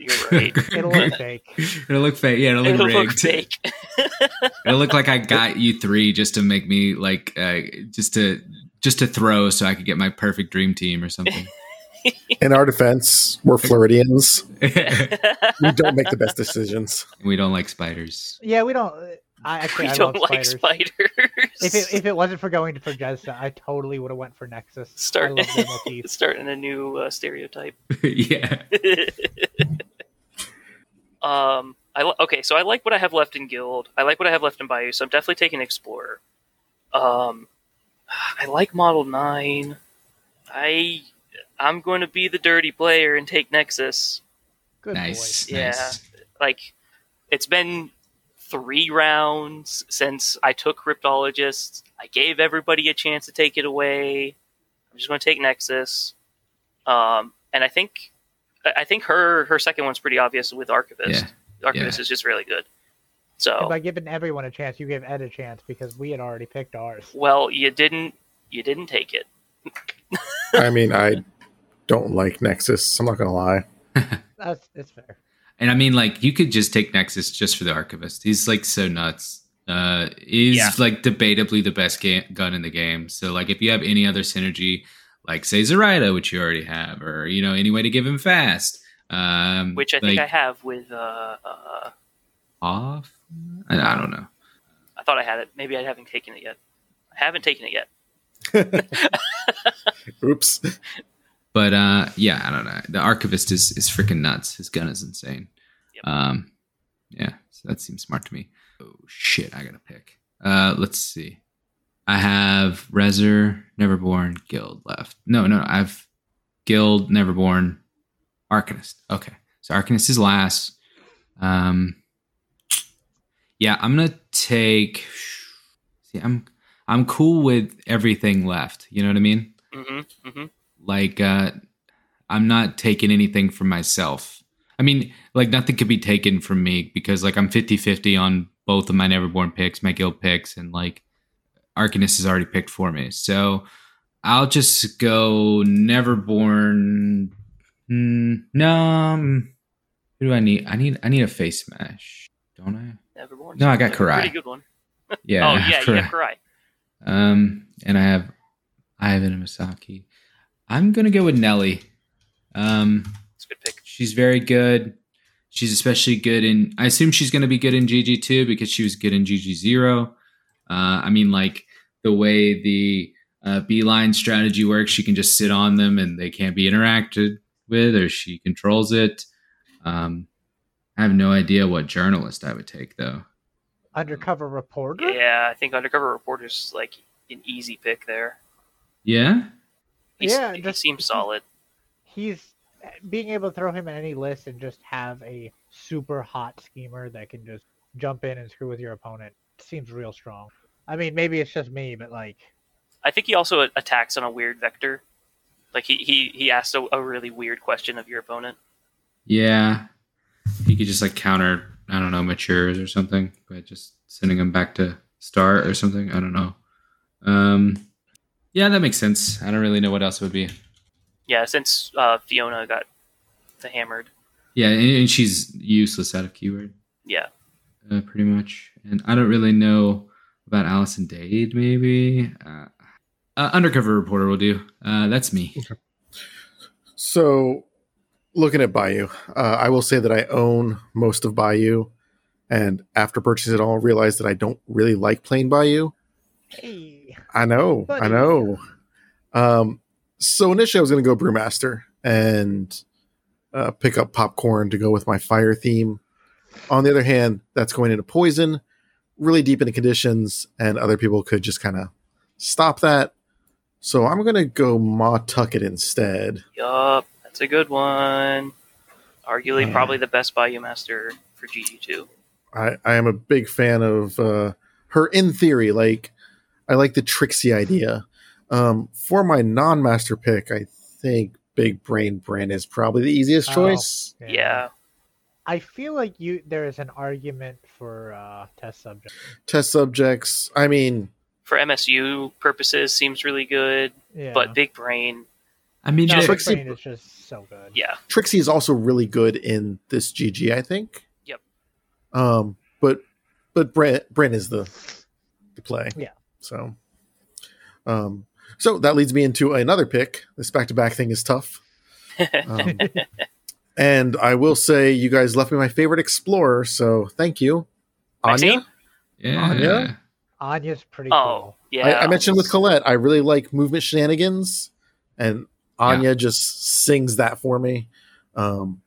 You're right. It'll look fake. It'll look fake. Yeah, it'll look It'll rigged. look fake. It'll look like I got you three just to make me like uh, just to just to throw so I could get my perfect dream team or something. In our defense, we're Floridians. We don't make the best decisions. we don't like spiders. Yeah, we don't. I actually we I don't love like spiders. spiders. If it if it wasn't for going for Jedza, I totally would have went for Nexus. Start- I love their motif. starting a new uh, stereotype. yeah. Um, I li- okay, so I like what I have left in Guild. I like what I have left in Bayou, so I'm definitely taking Explorer. Um, I like Model Nine. I I'm going to be the dirty player and take Nexus. Good nice. boy. Yeah. Nice. Like, it's been three rounds since I took Cryptologist. I gave everybody a chance to take it away. I'm just going to take Nexus. Um, and I think I I think her her second one's pretty obvious with Archivist. Archivist is just really good. So by giving everyone a chance, you gave Ed a chance because we had already picked ours. well, you didn't you didn't take it. I mean, I don't like Nexus. I'm not going to lie. That's it's fair. And I mean, like, you could just take Nexus just for the Archivist. He's like so nuts. Uh, he's Yeah. like debatably the best ga- gun in the game. So, like, if you have any other synergy, like say Zoraida, which you already have, or you know, any way to give him fast, um, Which I think I have with uh, uh off. I, I don't know. I thought I had it. Maybe I haven't taken it yet. I haven't taken it yet. Oops. But uh, yeah, I don't know. The Archivist is is freaking nuts. His gun is insane. Yep. Um, yeah, so that seems smart to me. Oh shit, I gotta pick. Uh, let's see. I have Rezer, Neverborn, Guild left. No, no, no. I have Guild, Neverborn, Arcanist. Okay, so Arcanist is last. Um, yeah, I'm gonna take. See, I'm I'm cool with everything left. You know what I mean? Mm-hmm. Mm-hmm. like uh i'm not taking anything from myself i mean like nothing could be taken from me because like i'm 50-50 on both of my neverborn picks my guild picks and like arcanist has already picked for me so i'll just go neverborn mm, no um, who do i need i need i need a face smash don't i Neverborn. No, I got a Pretty good one. yeah oh yeah, Kirai. yeah, Kirai. Um, and I have Ivan and Misaki. I'm gonna go with Nellie. Um, It's a good pick. she's very good. She's especially good in. I assume she's gonna be good in GG two because she was good in GG zero. Uh, I mean, like the way the uh, beeline strategy works, she can just sit on them and they can't be interacted with, or she controls it. Um, I have no idea what journalist I would take though. Undercover reporter. Yeah, I think Undercover reporter is like an easy pick there. Yeah, He's, Yeah, he just- seems solid. He's being able to throw him in any list and just have a super hot schemer that can just jump in and screw with your opponent seems real strong. I mean, maybe it's just me, but like, I think he also attacks on a weird vector. Like he he he asked a, a really weird question of your opponent. Yeah, he could just like counter. I don't know, matures or something by just sending him back to start or something. I don't know. Um, yeah, that makes sense. I don't really know what else it would be. Yeah, since uh, Fiona got the hammered. Yeah, and, and she's useless out of keyword, Yeah, uh, pretty much. And I don't really know about Allison Dade. Maybe uh, uh, undercover reporter will do. Uh, that's me. So, looking at Bayou, uh, I will say that I own most of Bayou, and after purchasing it all, I realized that I don't really like playing Bayou. hey, I know, I know. Um, so initially, I was going to go Brewmaster and uh, pick up popcorn to go with my fire theme. On the other hand, that's going into poison, really deep into conditions, and other people could just kind of stop that. So I'm going to go Mah Tucket instead. yup, that's a good one. Arguably, Yeah. probably the best Bayou Master for GG two. I, I am a big fan of uh, her in theory. Like, I like the Trixie idea. Um, for my non master pick, I think Big Brain Bran is probably the easiest Oh. choice. Yeah. I feel like you there is an argument for uh, test subjects. Test subjects, I mean, for MSU purposes, seems really good. Yeah, But Big Brain, I mean, no, it- Big Brain is just so good. yeah, Trixie is also really good in this GG, I think. Yep. Um, but but Bran, Bran is the the play. Yeah. So, um, so that leads me into another pick. This back to back thing is tough. Um, and I will say, you guys left me my favorite explorer, so thank you, Anya. yeah. Anya? Anya's pretty Oh, cool. yeah. I, I mentioned with Colette, I really like movement shenanigans, and Anya just sings that for me. Um,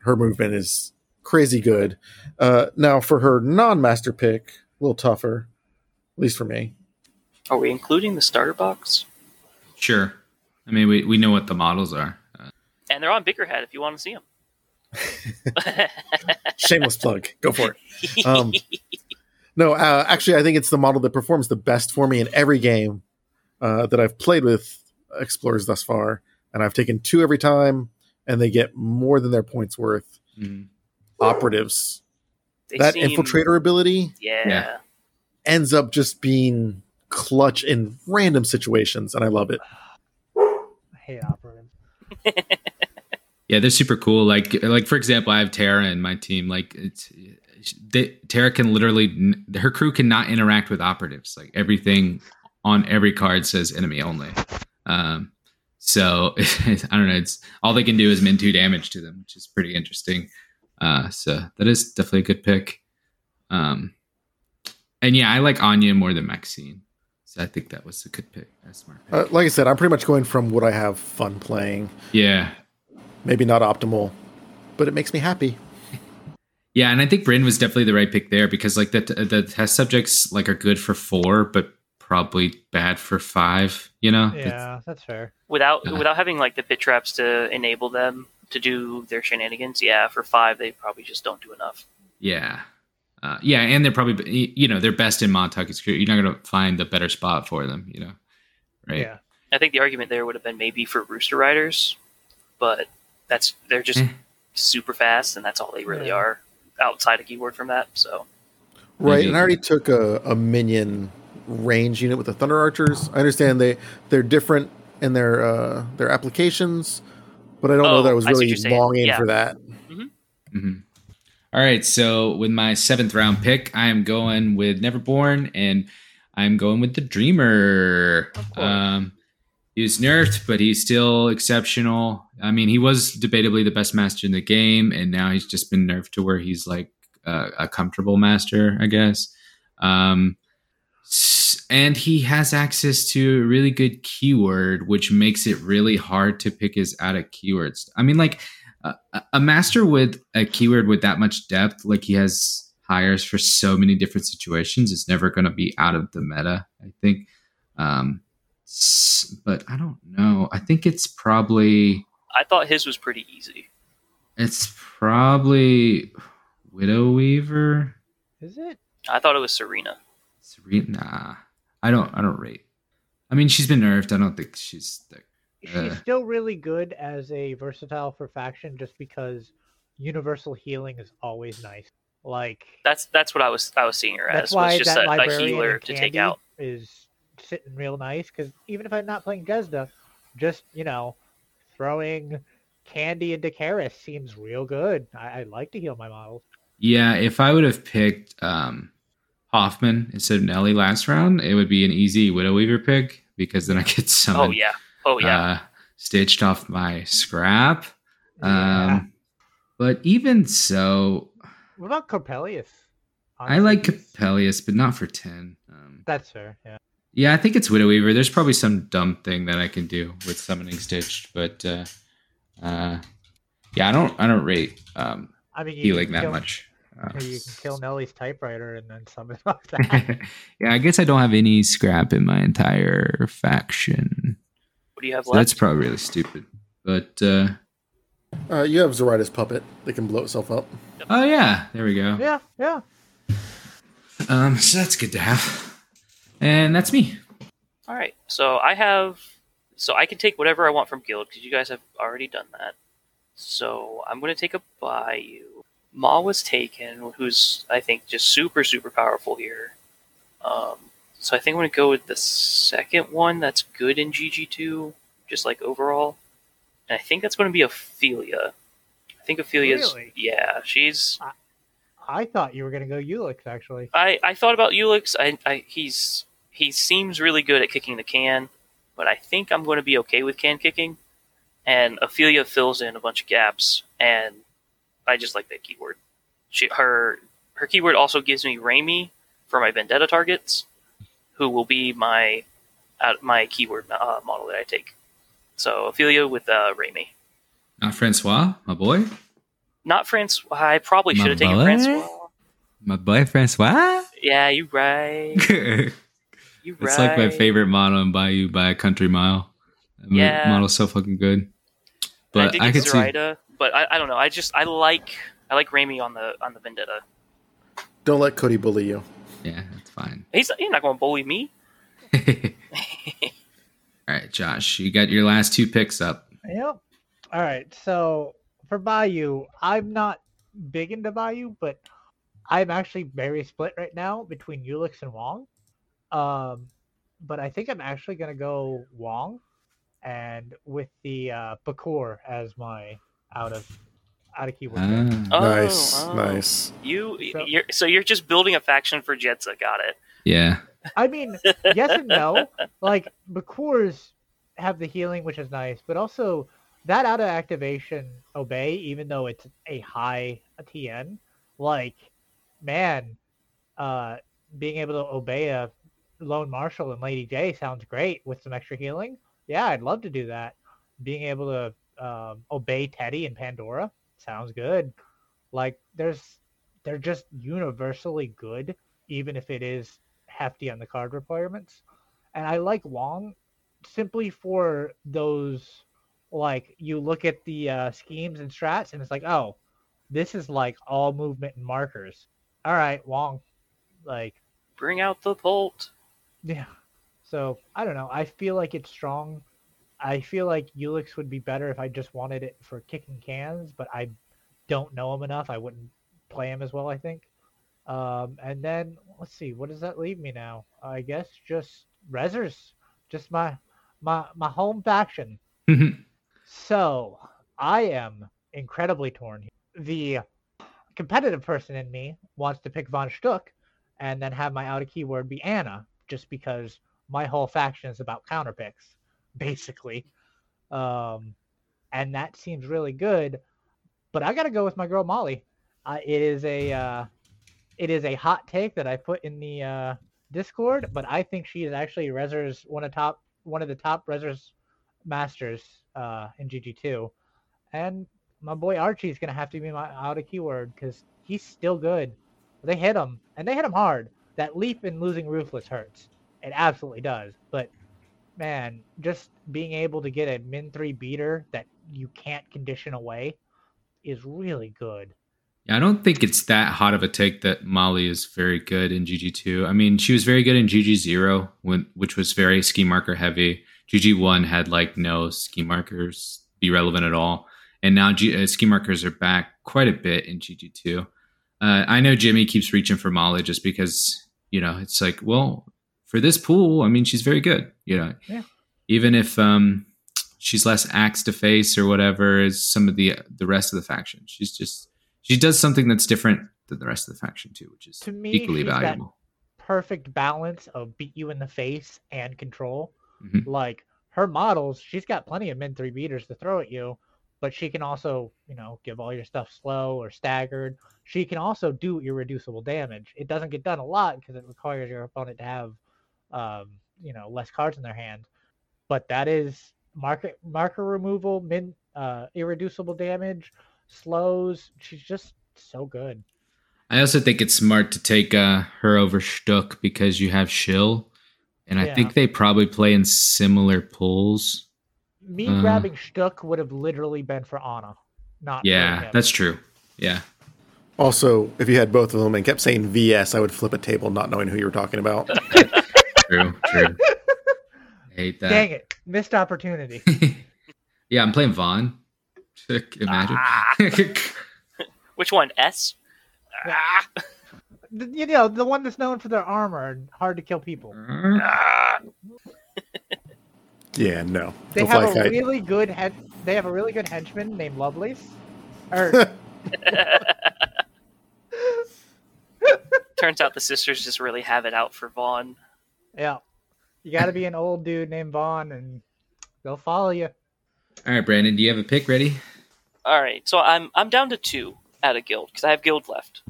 her movement is crazy good. Uh, now, for her non-master pick, a little tougher, at least for me. Are we including the starter box? Sure. I mean, we, we know what the models are. And they're on Bickerhead if you want to see them. Shameless plug. Go for it. Um, No, uh, actually, I think it's the model that performs the best for me in every game uh, that I've played with explorers thus far, and I've taken two every time, and they get more than their points worth. mm. Operatives. They that seem- infiltrator ability Yeah. Yeah. ends up just being clutch in random situations, and I love it. I hate operatives. Yeah, they're super cool. Like, like for example, I have Tara in my team. Like, it's they, Tara can literally her crew cannot interact with operatives. Like everything on every card says enemy only. Um, so I don't know. It's all they can do is min two damage to them, which is pretty interesting. Uh, so that is definitely a good pick. Um, and yeah, I like Anya more than Maxine. So I think that was a good pick. A smart. Pick. Uh, like I said, I'm pretty much going from what I have fun playing. yeah, Maybe not optimal, but it makes me happy. Yeah, and I think Bryn was definitely the right pick there because like the the test subjects like are good for four, but probably bad for five. You know? It's- Yeah, that's fair. Without Uh. without having like the bit traps to enable them to do their shenanigans, yeah, for five they probably just don't do enough. yeah, uh, yeah, and they're probably you know they're best in Montucket. You're not going to find the better spot for them. You know, right? Yeah. I think the argument there would have been maybe for Rooster Riders, but that's they're just Eh. super fast and that's all they really Yeah. are outside a keyword from that. So Right, Maybe. and I already took a, a minion range unit with the Thunder Archers. I understand they they're different in their uh, their applications, but I don't know Oh, that I was I see what really you're longing Yeah. for that. hmm All right, so with my seventh round pick, I am going with Neverborn, and I'm going with the Dreamer. Of course. Um, he was nerfed, but he's still exceptional. I mean, he was debatably the best master in the game, and now he's just been nerfed to where he's like uh, a comfortable master, I guess. Um, and he has access to a really good keyword, which makes it really hard to pick his out of keywords. I mean, like a, a master with a keyword with that much depth, like he has hires for so many different situations, is never going to be out of the meta. I think, um, but I don't know. I think it's probably I thought his was pretty easy. it's probably Widow Weaver. Is it? I thought it was Serena. Serena, nah, I don't. I don't rate. I mean, she's been nerfed. I don't think she's. The, She's Uh. still really good as a versatile for faction, just because universal healing is always nice. Like That's that's what I was I was seeing her that's as why was just that a, a healer to take out. is sitting real nice. Because even if I'm not playing Jedza, just you know, throwing Candy into Kaeris seems real good. I, I like to heal my models. yeah, if I would have picked um, Hoffman instead of Nellie last round, it would be an easy Widow Weaver pick because then I could summon Oh yeah. Oh yeah. uh, stitched off my scrap. Yeah. Um, but even so, what about Coppelius? I like Honestly, Coppelius, but not for ten. Um, That's fair. Yeah. Yeah, I think it's Widow Weaver. There's probably some dumb thing that I can do with summoning stitched, but uh, uh, yeah, I don't. I don't rate um, I mean, you healing that kill, much. Uh, You can kill Nellie's typewriter and then summon off that. yeah, I guess I don't have any scrap in my entire faction. What do you have So left? that's probably really stupid. But uh, Uh, you have Zoraida's puppet that can blow itself up. oh yeah, there we go. yeah, yeah. Um, so that's good to have. And that's me. All right. So I have. So I can take whatever I want from guild because you guys have already done that. So I'm going to take a Bayou. Ma was taken, who's I think just super super powerful here. Um, so I think I'm going to go with the second one that's good in GG2, just like overall. And I think that's going to be Ophelia. I think Ophelia's Really? yeah, she's I thought you were gonna go Ulix actually. I, I thought about Ulix. I, I he's he seems really good at kicking the can, but I think I'm going to be okay with can kicking. And Ophelia fills in a bunch of gaps, and I just like that keyword. She her her keyword also gives me Raimi for my Vendetta targets, who will be my uh, my keyword uh, model that I take. So Ophelia with uh, Raimi. Not Francois, my boy. Not Francois. I probably should have taken? Francois. My boy Francois. Yeah, you right. it's right. like my favorite model in Bayou by a country mile. That mo- Yeah. model's so fucking good. And I But did I, get could see. Zoraida, but I, I don't know. I just I like I like Raimi on the on the Vendetta. Don't let Cody bully you. Yeah, that's fine. He's he's not going to bully me. All right, Josh, you got your last two picks up. Yep. All right. So for Bayou, I'm not big into Bayou, but I'm actually very split right now between Ulix and Wong. Um, but I think I'm actually gonna go Wong, and with the uh, Bakur as my out of out of keyword. pick. Ah, Oh, nice, oh. nice. You So- you're so you're just building a faction for Jedza. Got it. yeah. I mean, yes and no. Like Bakurs have the healing, which is nice, but also that out of activation obey, even though it's a high a TN, like man, uh, being able to obey a lone marshal and Lady J sounds great with some extra healing. Yeah, I'd love to do that. Being able to um, obey Teddy and Pandora sounds good. Like there's, they're just universally good, even if it is hefty on the card requirements. And I like Wong simply for those like you look at the uh, schemes and strats and it's like, oh, this is like all movement and markers. All right, Wong. Like, Bring out the bolt. Yeah. So I don't know. I feel like it's strong. I feel like Ulix would be better if I just wanted it for kicking cans, but I don't know him enough. I wouldn't play him as well, I think. Um, and then let's see, what does that leave me now? I guess just Rezzers, just my my my home faction. So I am incredibly torn. here. The competitive person in me wants to pick Von Schtook and then have my out of keyword be Anna, just because my whole faction is about counter picks, basically. Um, and that seems really good. But I got to go with my girl Molly. Uh, it is a uh, it is a hot take that I put in the uh, Discord, but I think she is actually Rezzer's one of top one of the top Rezzer's masters uh, in GG2. And my boy Archie is gonna have to be my out of keyword because he's still good. They hit him and they hit him hard. That leap in losing Ruthless hurts. It absolutely does. But man, just being able to get a min three beater that you can't condition away is really good. Yeah, I don't think it's that hot of a take that Molly is very good in GG2. I mean, she was very good in GG0, when, which was very scheme marker heavy. GG1 had like no scheme markers be relevant at all. And now G- uh, scheme markers are back quite a bit in GG2. Uh, I know Jimmy keeps reaching for Molly just because, you know, it's like, well, for this pool, I mean, she's very good, you know. Yeah. Even if um, she's less axe to face or whatever as some of the the rest of the faction. She's just she does something that's different than the rest of the faction too, which is To me, equally valuable. Perfect balance of beat you in the face and control. Mhm. Like her models, she's got plenty of min three beaters to throw at you, but she can also, you know, give all your stuff slow or staggered. She can also do irreducible damage. It doesn't get done a lot because it requires your opponent to have, um, you know, less cards in their hand. But that is marker marker removal, min uh, irreducible damage, slows. She's just so good. I also think it's smart to take uh, her over Schtook because you have Schill, and I Yeah. think they probably play in similar pools. Me Uh. grabbing Schtook would have literally been for Anna, not Yeah, him. that's true. Yeah, Also, if you had both of them and kept saying VS, I would flip a table not knowing who you were talking about. true, true. I hate that. Dang it, missed opportunity. yeah, I'm playing Vaughn. Imagine. Ah. Which one? S? Ah, you know, the one that's known for their armor and hard to kill people. ah. Yeah, no. They Go have a kite. really good head. They have a really good henchman named Lovelace. Or Turns out the sisters just really have it out for Vaughn. yeah, you got to be an old dude named Vaughn, and they'll follow you. All right, Brandon, do you have a pick ready? All right, so I'm I'm down to two out of guild because I have guild left.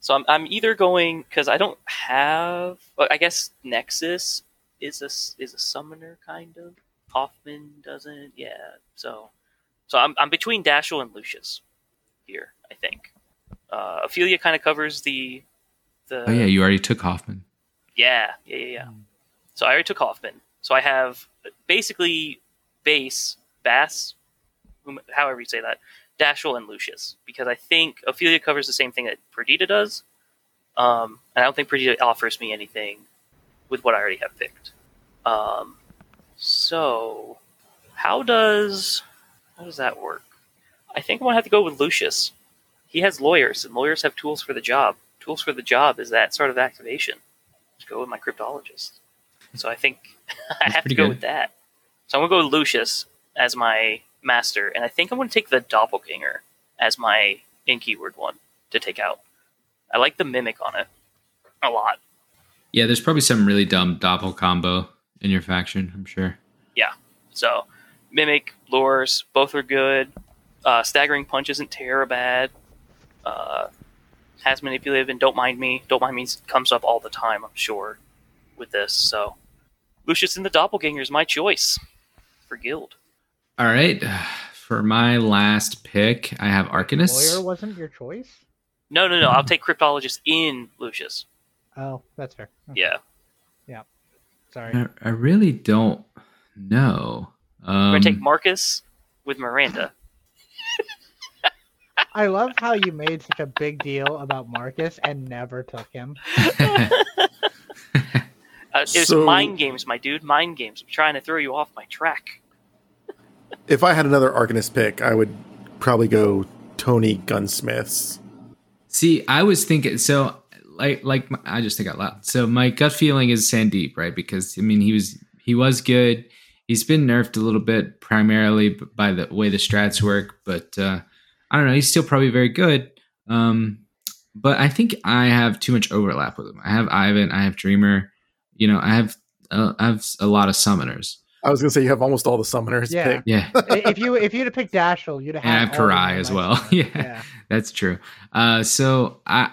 So I'm I'm either going because I don't have. Well, I guess Nexus is a is a summoner kind of. Hoffman doesn't. Yeah. So so I'm I'm between Dashel and Lucius here. I think. Uh, Ophelia kind of covers the the. Oh yeah, you already took Hoffman. Yeah, yeah, yeah, yeah. So I already took Hoffman. So I have basically base, Bass, whom- however you say that, Dashel, and Lucius. Because I think Ophelia covers the same thing that Perdita does. Um, and I don't think Perdita offers me anything with what I already have picked. Um, so how does how does that work? I think I'm gonna have to go with Lucius. He has lawyers, and lawyers have tools for the job. Tools for the job is that sort of activation. Let's go with my cryptologist. So I think I have to go good. with that. So I'm gonna go with Lucius as my master, and I think I'm gonna take the doppelganger as my in keyword one to take out. I like the mimic on it a lot. Yeah, there's probably some really dumb doppel combo in your faction. I'm sure. Yeah. So mimic lures both are good. Uh, staggering punch isn't terror bad. Uh, has manipulative and don't mind me. Don't mind me comes up all the time. I'm sure with this. So Lucius and the doppelganger is my choice for guild. All right, for my last pick, I have Arcanist. Lawyer wasn't your choice. No, no, no. I'll take cryptologist in Lucius. Oh, that's fair. Yeah. Yeah. Sorry. I, I really don't know. We're Um, gonna take Marcus with Miranda. I love how you made such a big deal about Marcus and never took him. Uh, it was So- mind games, my dude. Mind games. I'm trying to throw you off my track. If I had another Arcanist pick, I would probably go Tony Gunsmiths. See, I was thinking so. Like, like I just think out loud. So my gut feeling is Sandeep, right? Because I mean, he was he was good. He's been nerfed a little bit, primarily by the way the strats work. But uh, I don't know. He's still probably very good. Um, but I think I have too much overlap with him. I have Ivan. I have Dreamer. You know, I have uh, I have a lot of summoners. I was going to say you have almost all the summoners Yeah. picked. Yeah, if you if you'd have picked Dashel, you'd have and I have Kirai as well. yeah. yeah. That's true. Uh, so I,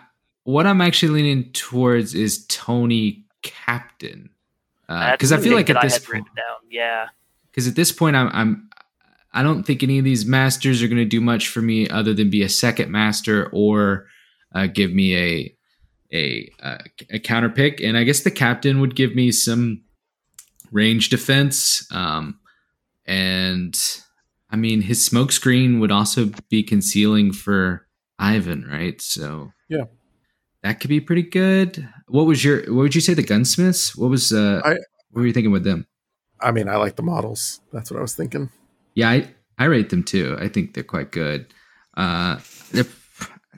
what I'm actually leaning towards is Tony Captain, because That's I feel like at this point, down. Yeah. because at this point I'm, I'm, I don't think any of these masters are going to do much for me other than be a second master or uh, give me a a uh, a counter pick, and I guess the captain would give me some range defense. Um, and I mean, his smoke screen would also be concealing for Ivan, right? So Yeah. That could be pretty good. What was your? What would you say the gunsmiths? What was? uh I- What were you thinking with them? I mean, I like the models. That's what I was thinking. Yeah, I I rate them too. I think they're quite good. Uh, they're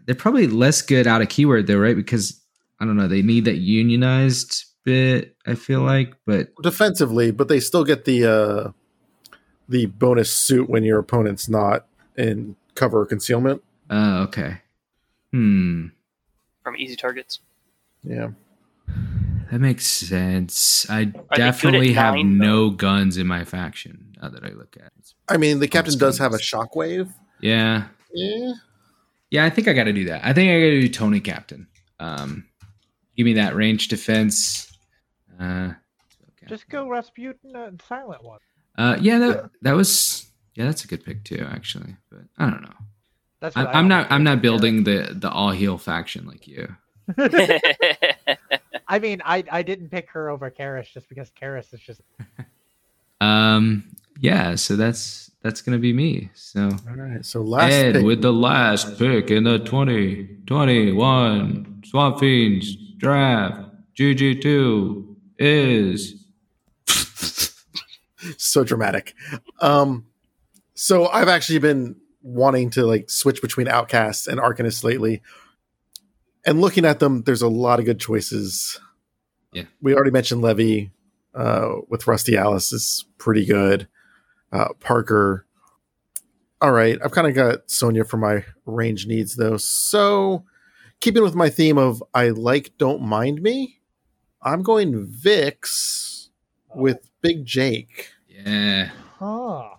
they're probably less good out of keyword though, right? Because I don't know, they need that unionized bit. I feel like, but Defensively, but they still get the uh the bonus suit when your opponent's not in cover or concealment. uh, okay. Hmm, from easy targets. Yeah. that makes sense. I good at definitely have nine, no guns in my faction. Now that I look at it, I mean, the captain does have a shockwave. yeah, Yeah. yeah. I think I got to do that. I think I got to do Tony Captain. Um, give me that range defense. Uh, Just go Rasputin and Silent One. Uh, yeah, that that was yeah, that's a good pick too, actually. But I don't know. That's I, what I I'm not I'm not building the the all heel faction like you. I mean, I I didn't pick her over Kaeris just because Kaeris is just Um, yeah, so that's that's gonna be me. So All right. So last Ed pick. with the last pick in the 2021 Swamp Fiends draft. GG2 is so dramatic. Um, so I've actually been wanting to like switch between Outcasts and Arcanists lately, and looking at them, there's a lot of good choices. Yeah. we already mentioned Levy uh, with Rusty Alice is pretty good. Uh, Parker. All right, I've kind of got Sonnia for my range needs though. So, keeping with my theme of I like, don't mind me, I'm going Vix with Big Jake. yeah. huh.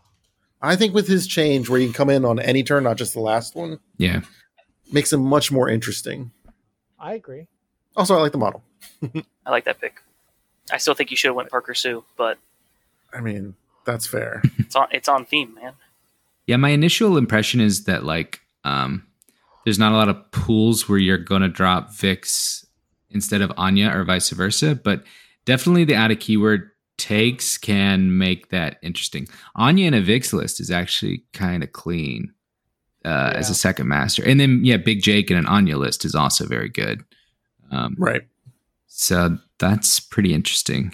I think with his change, where you can come in on any turn, not just the last one, Yeah. makes him much more interesting. I agree. Also, I like the model. I like that pick. I still think you should have went Parker Sue, but I mean, that's fair. it's on it's on theme, man. Yeah, my initial impression is that like um there's not a lot of pools where you're gonna drop Vix instead of Anya or vice versa, but definitely the out of keyword takes can make that interesting. Anya and a Vix list is actually kind of clean uh, as a second master, and then yeah, Big Jake and an Anya list is also very good. Um, right. so that's pretty interesting.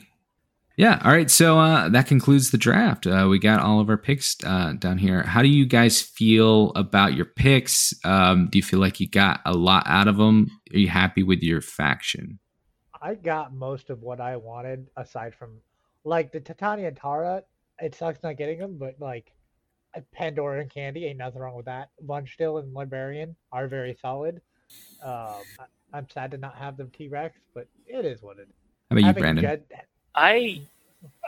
Yeah. All right. So uh, that concludes the draft. Uh, we got all of our picks uh, down here. How do you guys feel about your picks? Um, do you feel like you got a lot out of them? Are you happy with your faction? I got most of what I wanted aside from like the Titania and Tara. It sucks not getting them, but like Pandora and Candy ain't nothing wrong with that. Lunchdill and Librarian are very solid. Um, I- I'm sad to not have them T Rex, but it is what it is. How about you, Brandon? Jed- I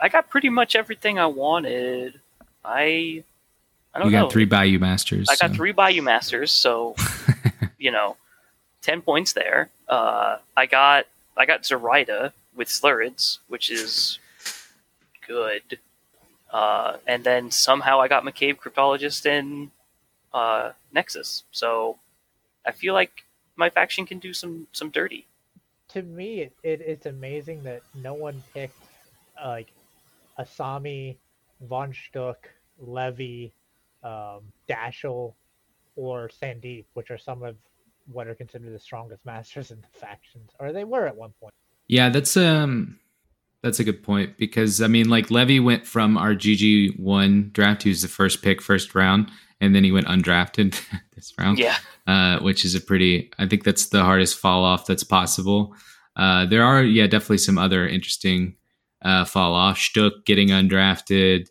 I got pretty much everything I wanted. I I don't You got know. three Bayou Masters. I got three Bayou Masters, so you know, ten points there. Uh, I got I got Zoraida with Silurids, which is good. Uh, and then somehow I got McCabe Cryptologist in uh, Nexus. So I feel like my faction can do some some dirty. to me, it, it, it's amazing that no one picked uh, like Asami, Von Schtook, Levy, um, Dashel, or Sandeep, which are some of what are considered the strongest masters in the factions, or they were at one point. Yeah, that's um that's a good point because I mean like Levy went from our GG one draft, he was the first pick, first round, and then he went undrafted this round. Yeah, Uh, which is a pretty I think that's the hardest fall off that's possible. Uh, there are yeah, definitely some other interesting uh fall off. Schtook getting undrafted.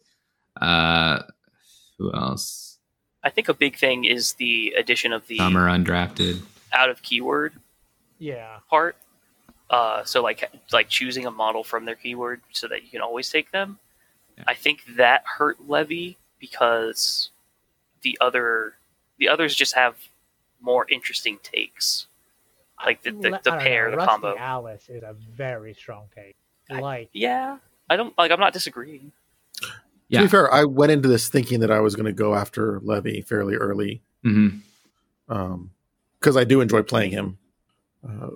Uh who else? I think a big thing is the addition of the Summer undrafted. out of keyword Yeah, part. Uh, so like like choosing a model from their keyword so that you can always take them. Yeah. I think that hurt Levy because the other the others just have more interesting takes. Like the, the, the pair, know, the Rusty combo. Alice is a very strong take. I- Like, Yeah, I don't like. I'm not disagreeing. Yeah. To be fair, I went into this thinking that I was going to go after Levy fairly early hmm because I do enjoy playing him. Uh,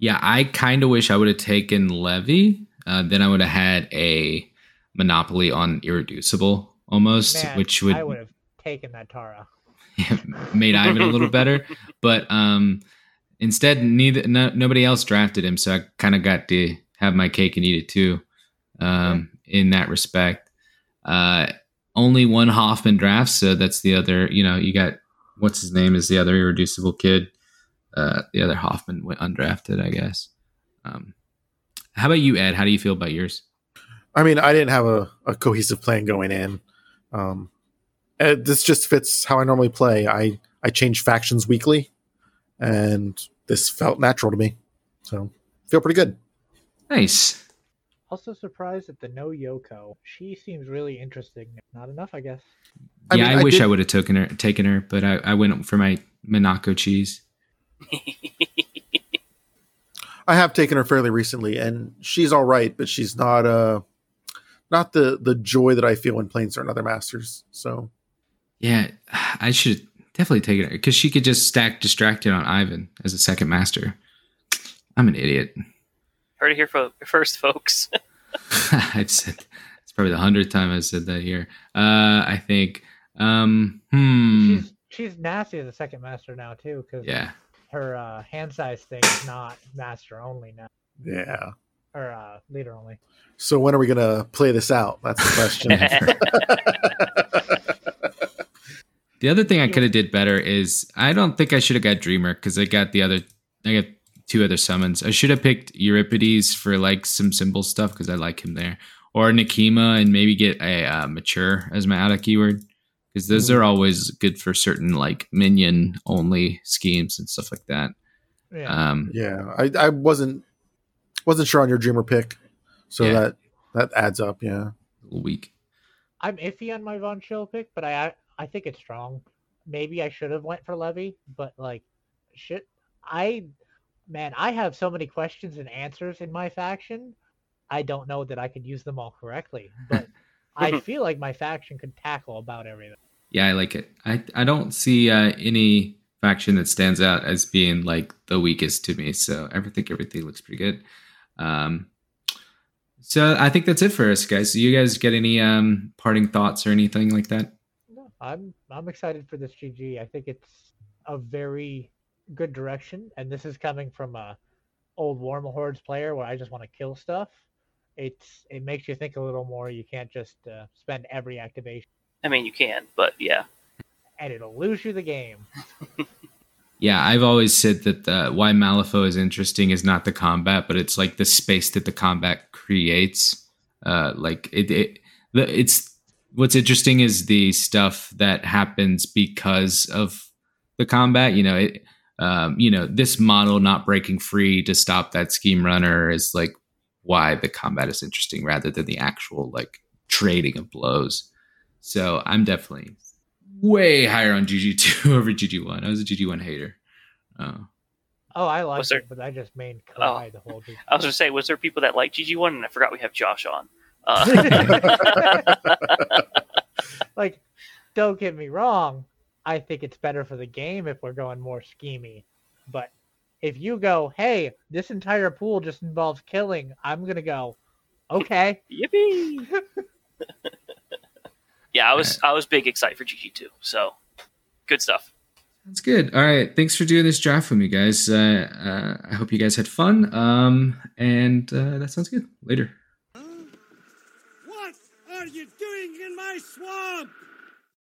Yeah, I kind of wish I would have taken Levy. Uh, then I would have had a monopoly on irreducible almost, man, which would I would have taken that Tara. made Ivan a little better. But um, instead, neither no, nobody else drafted him, so I kind of got to have my cake and eat it too. Um, in that respect, uh, only one Hoffman draft, so that's the other. You know, you got what's his name is the other irreducible kid. Uh, the other Hoffman went undrafted, I guess. Um, how about you, Ed? How do you feel about yours? I mean, I didn't have a, a cohesive plan going in. Um, and this just fits how I normally play. I I change factions weekly, and this felt natural to me. So feel pretty good. Nice. Also surprised at the no Yoko. She seems really interesting. Not enough, I guess. I yeah, mean, I, I wish did- I would have taken her, taken her, but I, I went for my Monaco cheese. I have taken her fairly recently, and she's all right, but she's not uh not the the joy that I feel when playing certain other masters. So Yeah, I should definitely take it because she could just stack distracted on Ivan as a second master. I'm an idiot. Heard it here fo- first, folks. I've said it's probably the hundredth time I've said that here. Uh, I think. Um, hmm. She's she's nasty as a second master now too, because Yeah. Her uh, hand size thing is not master only now, yeah. or uh, leader only. So when are we gonna play this out? That's the question. The other thing I could have did better is I don't think I should have got Dreamer because I got the other I got two other summons. I should have picked Euripides for like some symbol stuff because I like him there, or Nekima and maybe get a uh, mature as my out of keyword because those Mhm. are always good for certain like minion only schemes and stuff like that. Yeah. Um, yeah, I, I wasn't wasn't sure on your dreamer pick, so Yeah. that that adds up. Yeah. weak. I'm iffy on my Von Schill pick, but I I think it's strong. Maybe I should have went for Levy, but like, shit, I, man, I have so many questions and answers in my faction. I don't know that I could use them all correctly, but I feel like my faction could tackle about everything. Yeah, I like it. I I don't see uh, any faction that stands out as being like the weakest to me. So I think everything looks pretty good. Um, so I think that's it for us, guys. Do you guys get any um, parting thoughts or anything like that? No, I'm I'm excited for this GG. I think it's a very good direction, and this is coming from a old War Hordes player where I just want to kill stuff. It's it makes you think a little more. You can't just uh, spend every activation, I mean, you can, but yeah. and it'll lose you the game. Yeah, I've always said that the, why Malifaux is interesting is not the combat, but it's like the space that the combat creates. Uh, like it, it the, it's what's interesting is the stuff that happens because of the combat. You know, it, um, you know, this model not breaking free to stop that scheme runner is like why the combat is interesting rather than the actual like trading of blows. So I'm definitely way higher on GG2 over GG1. I was a GG1 hater. Oh. Oh, I like Was there- it, but I just main Oh. the whole game. I was gonna say, was there people that like GG one? And I forgot we have Josh on. Uh, like, don't get me wrong. I think it's better for the game if we're going more schemy. But if you go, hey, this entire pool just involves killing, I'm gonna go, okay, yippee. yeah, I was right. I was big excited for GG two, so good stuff. That's good. All right, thanks for doing this draft with me, guys. Uh, uh, I hope you guys had fun. Um, and uh, that sounds good. Later. What are you doing in my swamp?